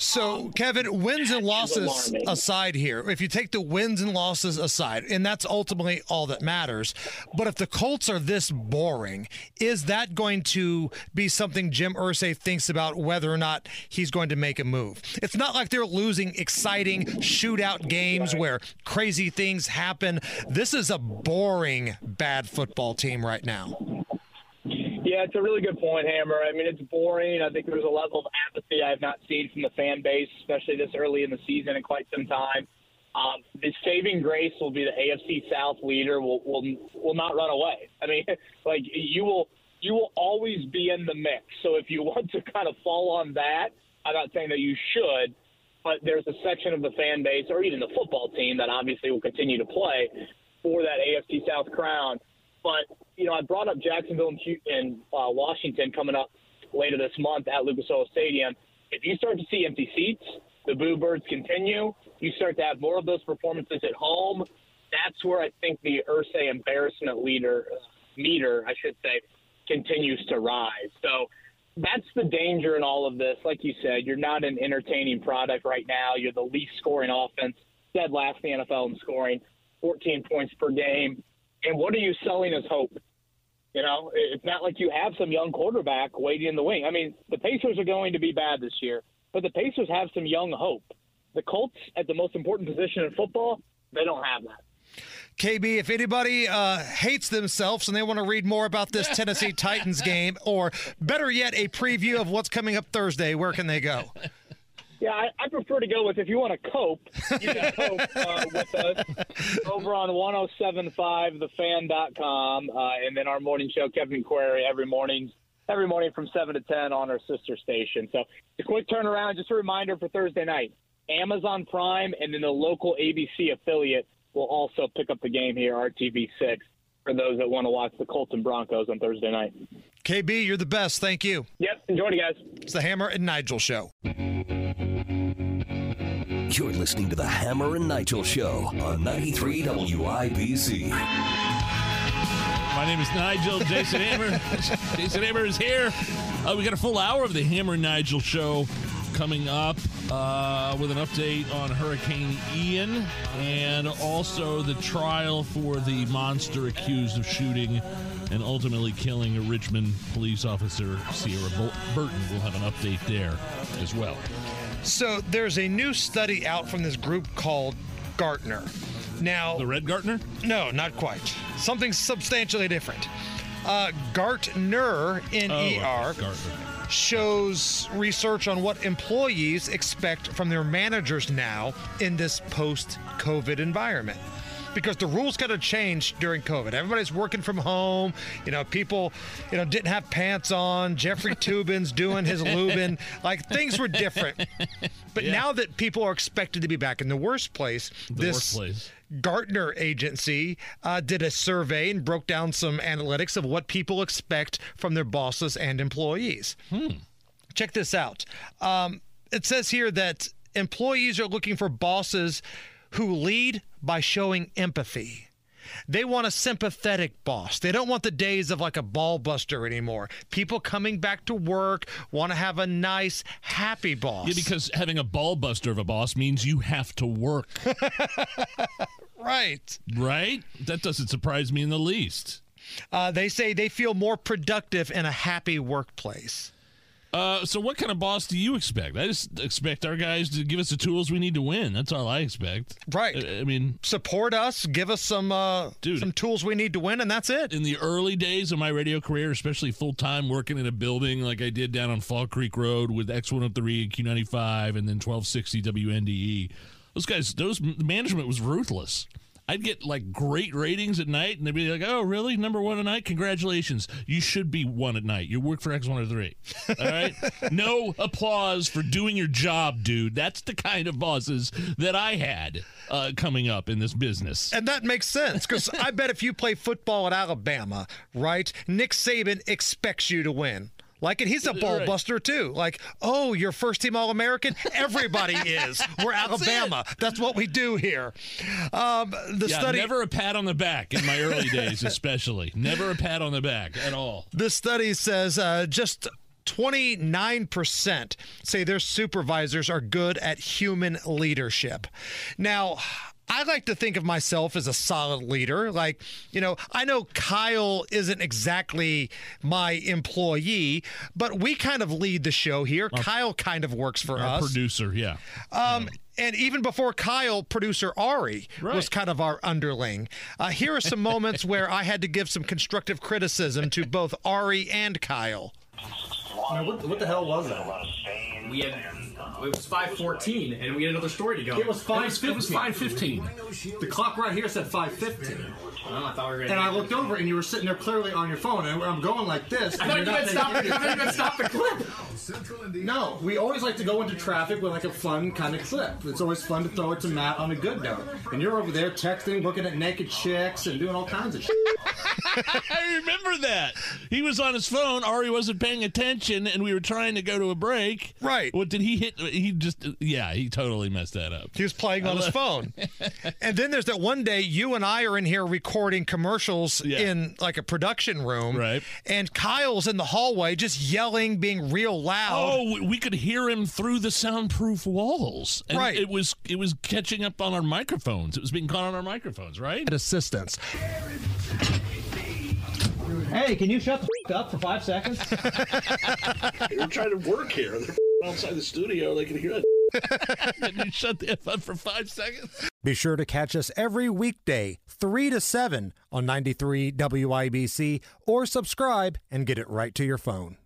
So, Kevin, wins and losses aside here, if you take the wins and losses aside, and that's ultimately all that matters, but if the Colts are this boring, is that going to be something Jim Irsay thinks about whether or not he's going to make a move? It's not like they're losing exciting shootout games where crazy things happen. This is a boring, bad football team right now. Yeah, it's a really good point, Hammer. I mean, it's boring. I think there's a level of apathy I have not seen from the fan base, especially this early in the season in quite some time. Um, the saving grace will be the AFC South leader will will will not run away. I mean, like you will you will always be in the mix. So if you want to kind of fall on that, I'm not saying that you should, but there's a section of the fan base or even the football team that obviously will continue to play for that AFC South crown but you know, I brought up Jacksonville and, and uh, Washington coming up later this month at Lucas Oil Stadium. If you start to see empty seats, the boo birds continue. You start to have more of those performances at home. That's where I think the Irsay embarrassment leader meter, I should say, continues to rise. So that's the danger in all of this. Like you said, you're not an entertaining product right now. You're the least scoring offense, dead last in the NFL in scoring, 14 points per game. And what are you selling as hope? You know, it's not like you have some young quarterback waiting in the wing. I mean, the Pacers are going to be bad this year, but the Pacers have some young hope. The Colts, at the most important position in football, they don't have that. KB, if anybody uh, hates themselves and they want to read more about this Tennessee Titans game, or better yet, a preview of what's coming up Thursday, where can they go? Yeah, I, I prefer to go with if you want to cope, you can cope uh, with us over on 1075thefan.com. Uh, and then our morning show, Kevin Query, every morning, every morning from 7 to 10 on our sister station. So a quick turnaround, just a reminder for Thursday night. Amazon Prime and then the local ABC affiliate will also pick up the game here, RTV6, for those that want to watch the Colts and Broncos on Thursday night. KB, you're the best. Thank you. Yep. Enjoy it, guys. It's the Hammer and Nigel Show. You're listening to the Hammer and Nigel Show on 93 WIBC. My name is Nigel. Jason Hammer. Jason Hammer is here. Uh, we got a full hour of the Hammer and Nigel show coming up uh, with an update on Hurricane Ian and also the trial for the monster accused of shooting and ultimately killing a Richmond police officer, Seara Burton. We'll have an update there as well. So there's a new study out from this group called Gartner. Now, the Red Gartner? No, not quite. Something substantially different. Uh, Gartner, N E R, Oh, shows research on what employees expect from their managers now in this post COVID environment. Because the rules kind of changed during COVID. Everybody's working from home. You know, people, you know, didn't have pants on. Jeffrey Toobin's doing his Lubin. Like things were different. But now that people are expected to be back in the worst place, The this workplace. Gartner agency uh, did a survey and broke down some analytics of what people expect from their bosses and employees. Check this out. Um, it says here that employees are looking for bosses who lead by showing empathy. They want a sympathetic boss. They don't want the days of like a ball buster anymore. People coming back to work want to have a nice, happy boss. Yeah, because having a ball buster of a boss means you have to work. right. Right? That doesn't surprise me in the least. Uh, they say they feel more productive in a happy workplace. Uh, so what kind of boss do you expect? I just expect our guys to give us the tools we need to win. That's all I expect. Right. I, I mean, support us, give us some uh, some tools we need to win, and that's it. In the early days of my radio career, especially full time working in a building like I did down on Fall Creek Road with X103 and Q95 and then 1260 WNDE, E, those guys, those the management was ruthless. I'd get like great ratings at night, and they'd be like, "Oh, really? Number one at night? Congratulations! You should be one at night. You work for X103. All right? no applause for doing your job, dude. That's the kind of bosses that I had uh, coming up in this business. And that makes sense because I bet if you play football at Alabama, right, Nick Saban expects you to win. Like, and he's a ball Right. buster too. Like, oh, you're first team All American? Everybody is. We're Alabama. That's what we do here. Um, the yeah, study. never a pat on the back in my early days, especially. Never a pat on the back at all. This study says uh, just 29% say their supervisors are good at human leadership. Now, I like to think of myself as a solid leader. Like, you know, I know Kyle isn't exactly my employee, but we kind of lead the show here. Kyle kind of works for Our us. producer, yeah. Um, and even before Kyle, producer Ari was kind of our underling. Uh, here are some moments where I had to give some constructive criticism to both Ari and Kyle. Now, what, what the hell was that? We had it was five fourteen, and we had another story to go. It was five fifteen. It was five fifteen. The clock right here said five fifteen. Oh, I thought we were gonna. And I looked over, and you were sitting there clearly on your phone, and I'm going like this. I and thought you're you not had stopped. I taking thought you had stopped the clip. No, we always like to go into traffic with like a fun kind of clip. It's always fun to throw it to Matt on a good note. And you're over there texting, looking at naked chicks, and doing all kinds of shit. I remember that. He was on his phone. Ari wasn't paying attention, and we were trying to go to a break. Right. What did he hit? He just, yeah, he totally messed that up. He was playing on I his phone. and then there's that one day you and I are in here recording commercials in like a production room. Right. And Kyle's in the hallway just yelling, being real loud. Oh, we- we could hear him through the soundproof walls. And Right. It was it was catching up on our microphones. It was being caught on our microphones, right? Assistance. Hey, can you shut the f- up for five seconds? We're trying to work here. They're outside the studio. They can hear it. Can you shut the F up for five seconds? Be sure to catch us every weekday, 3 to 7 on 93 WIBC or subscribe and get it right to your phone.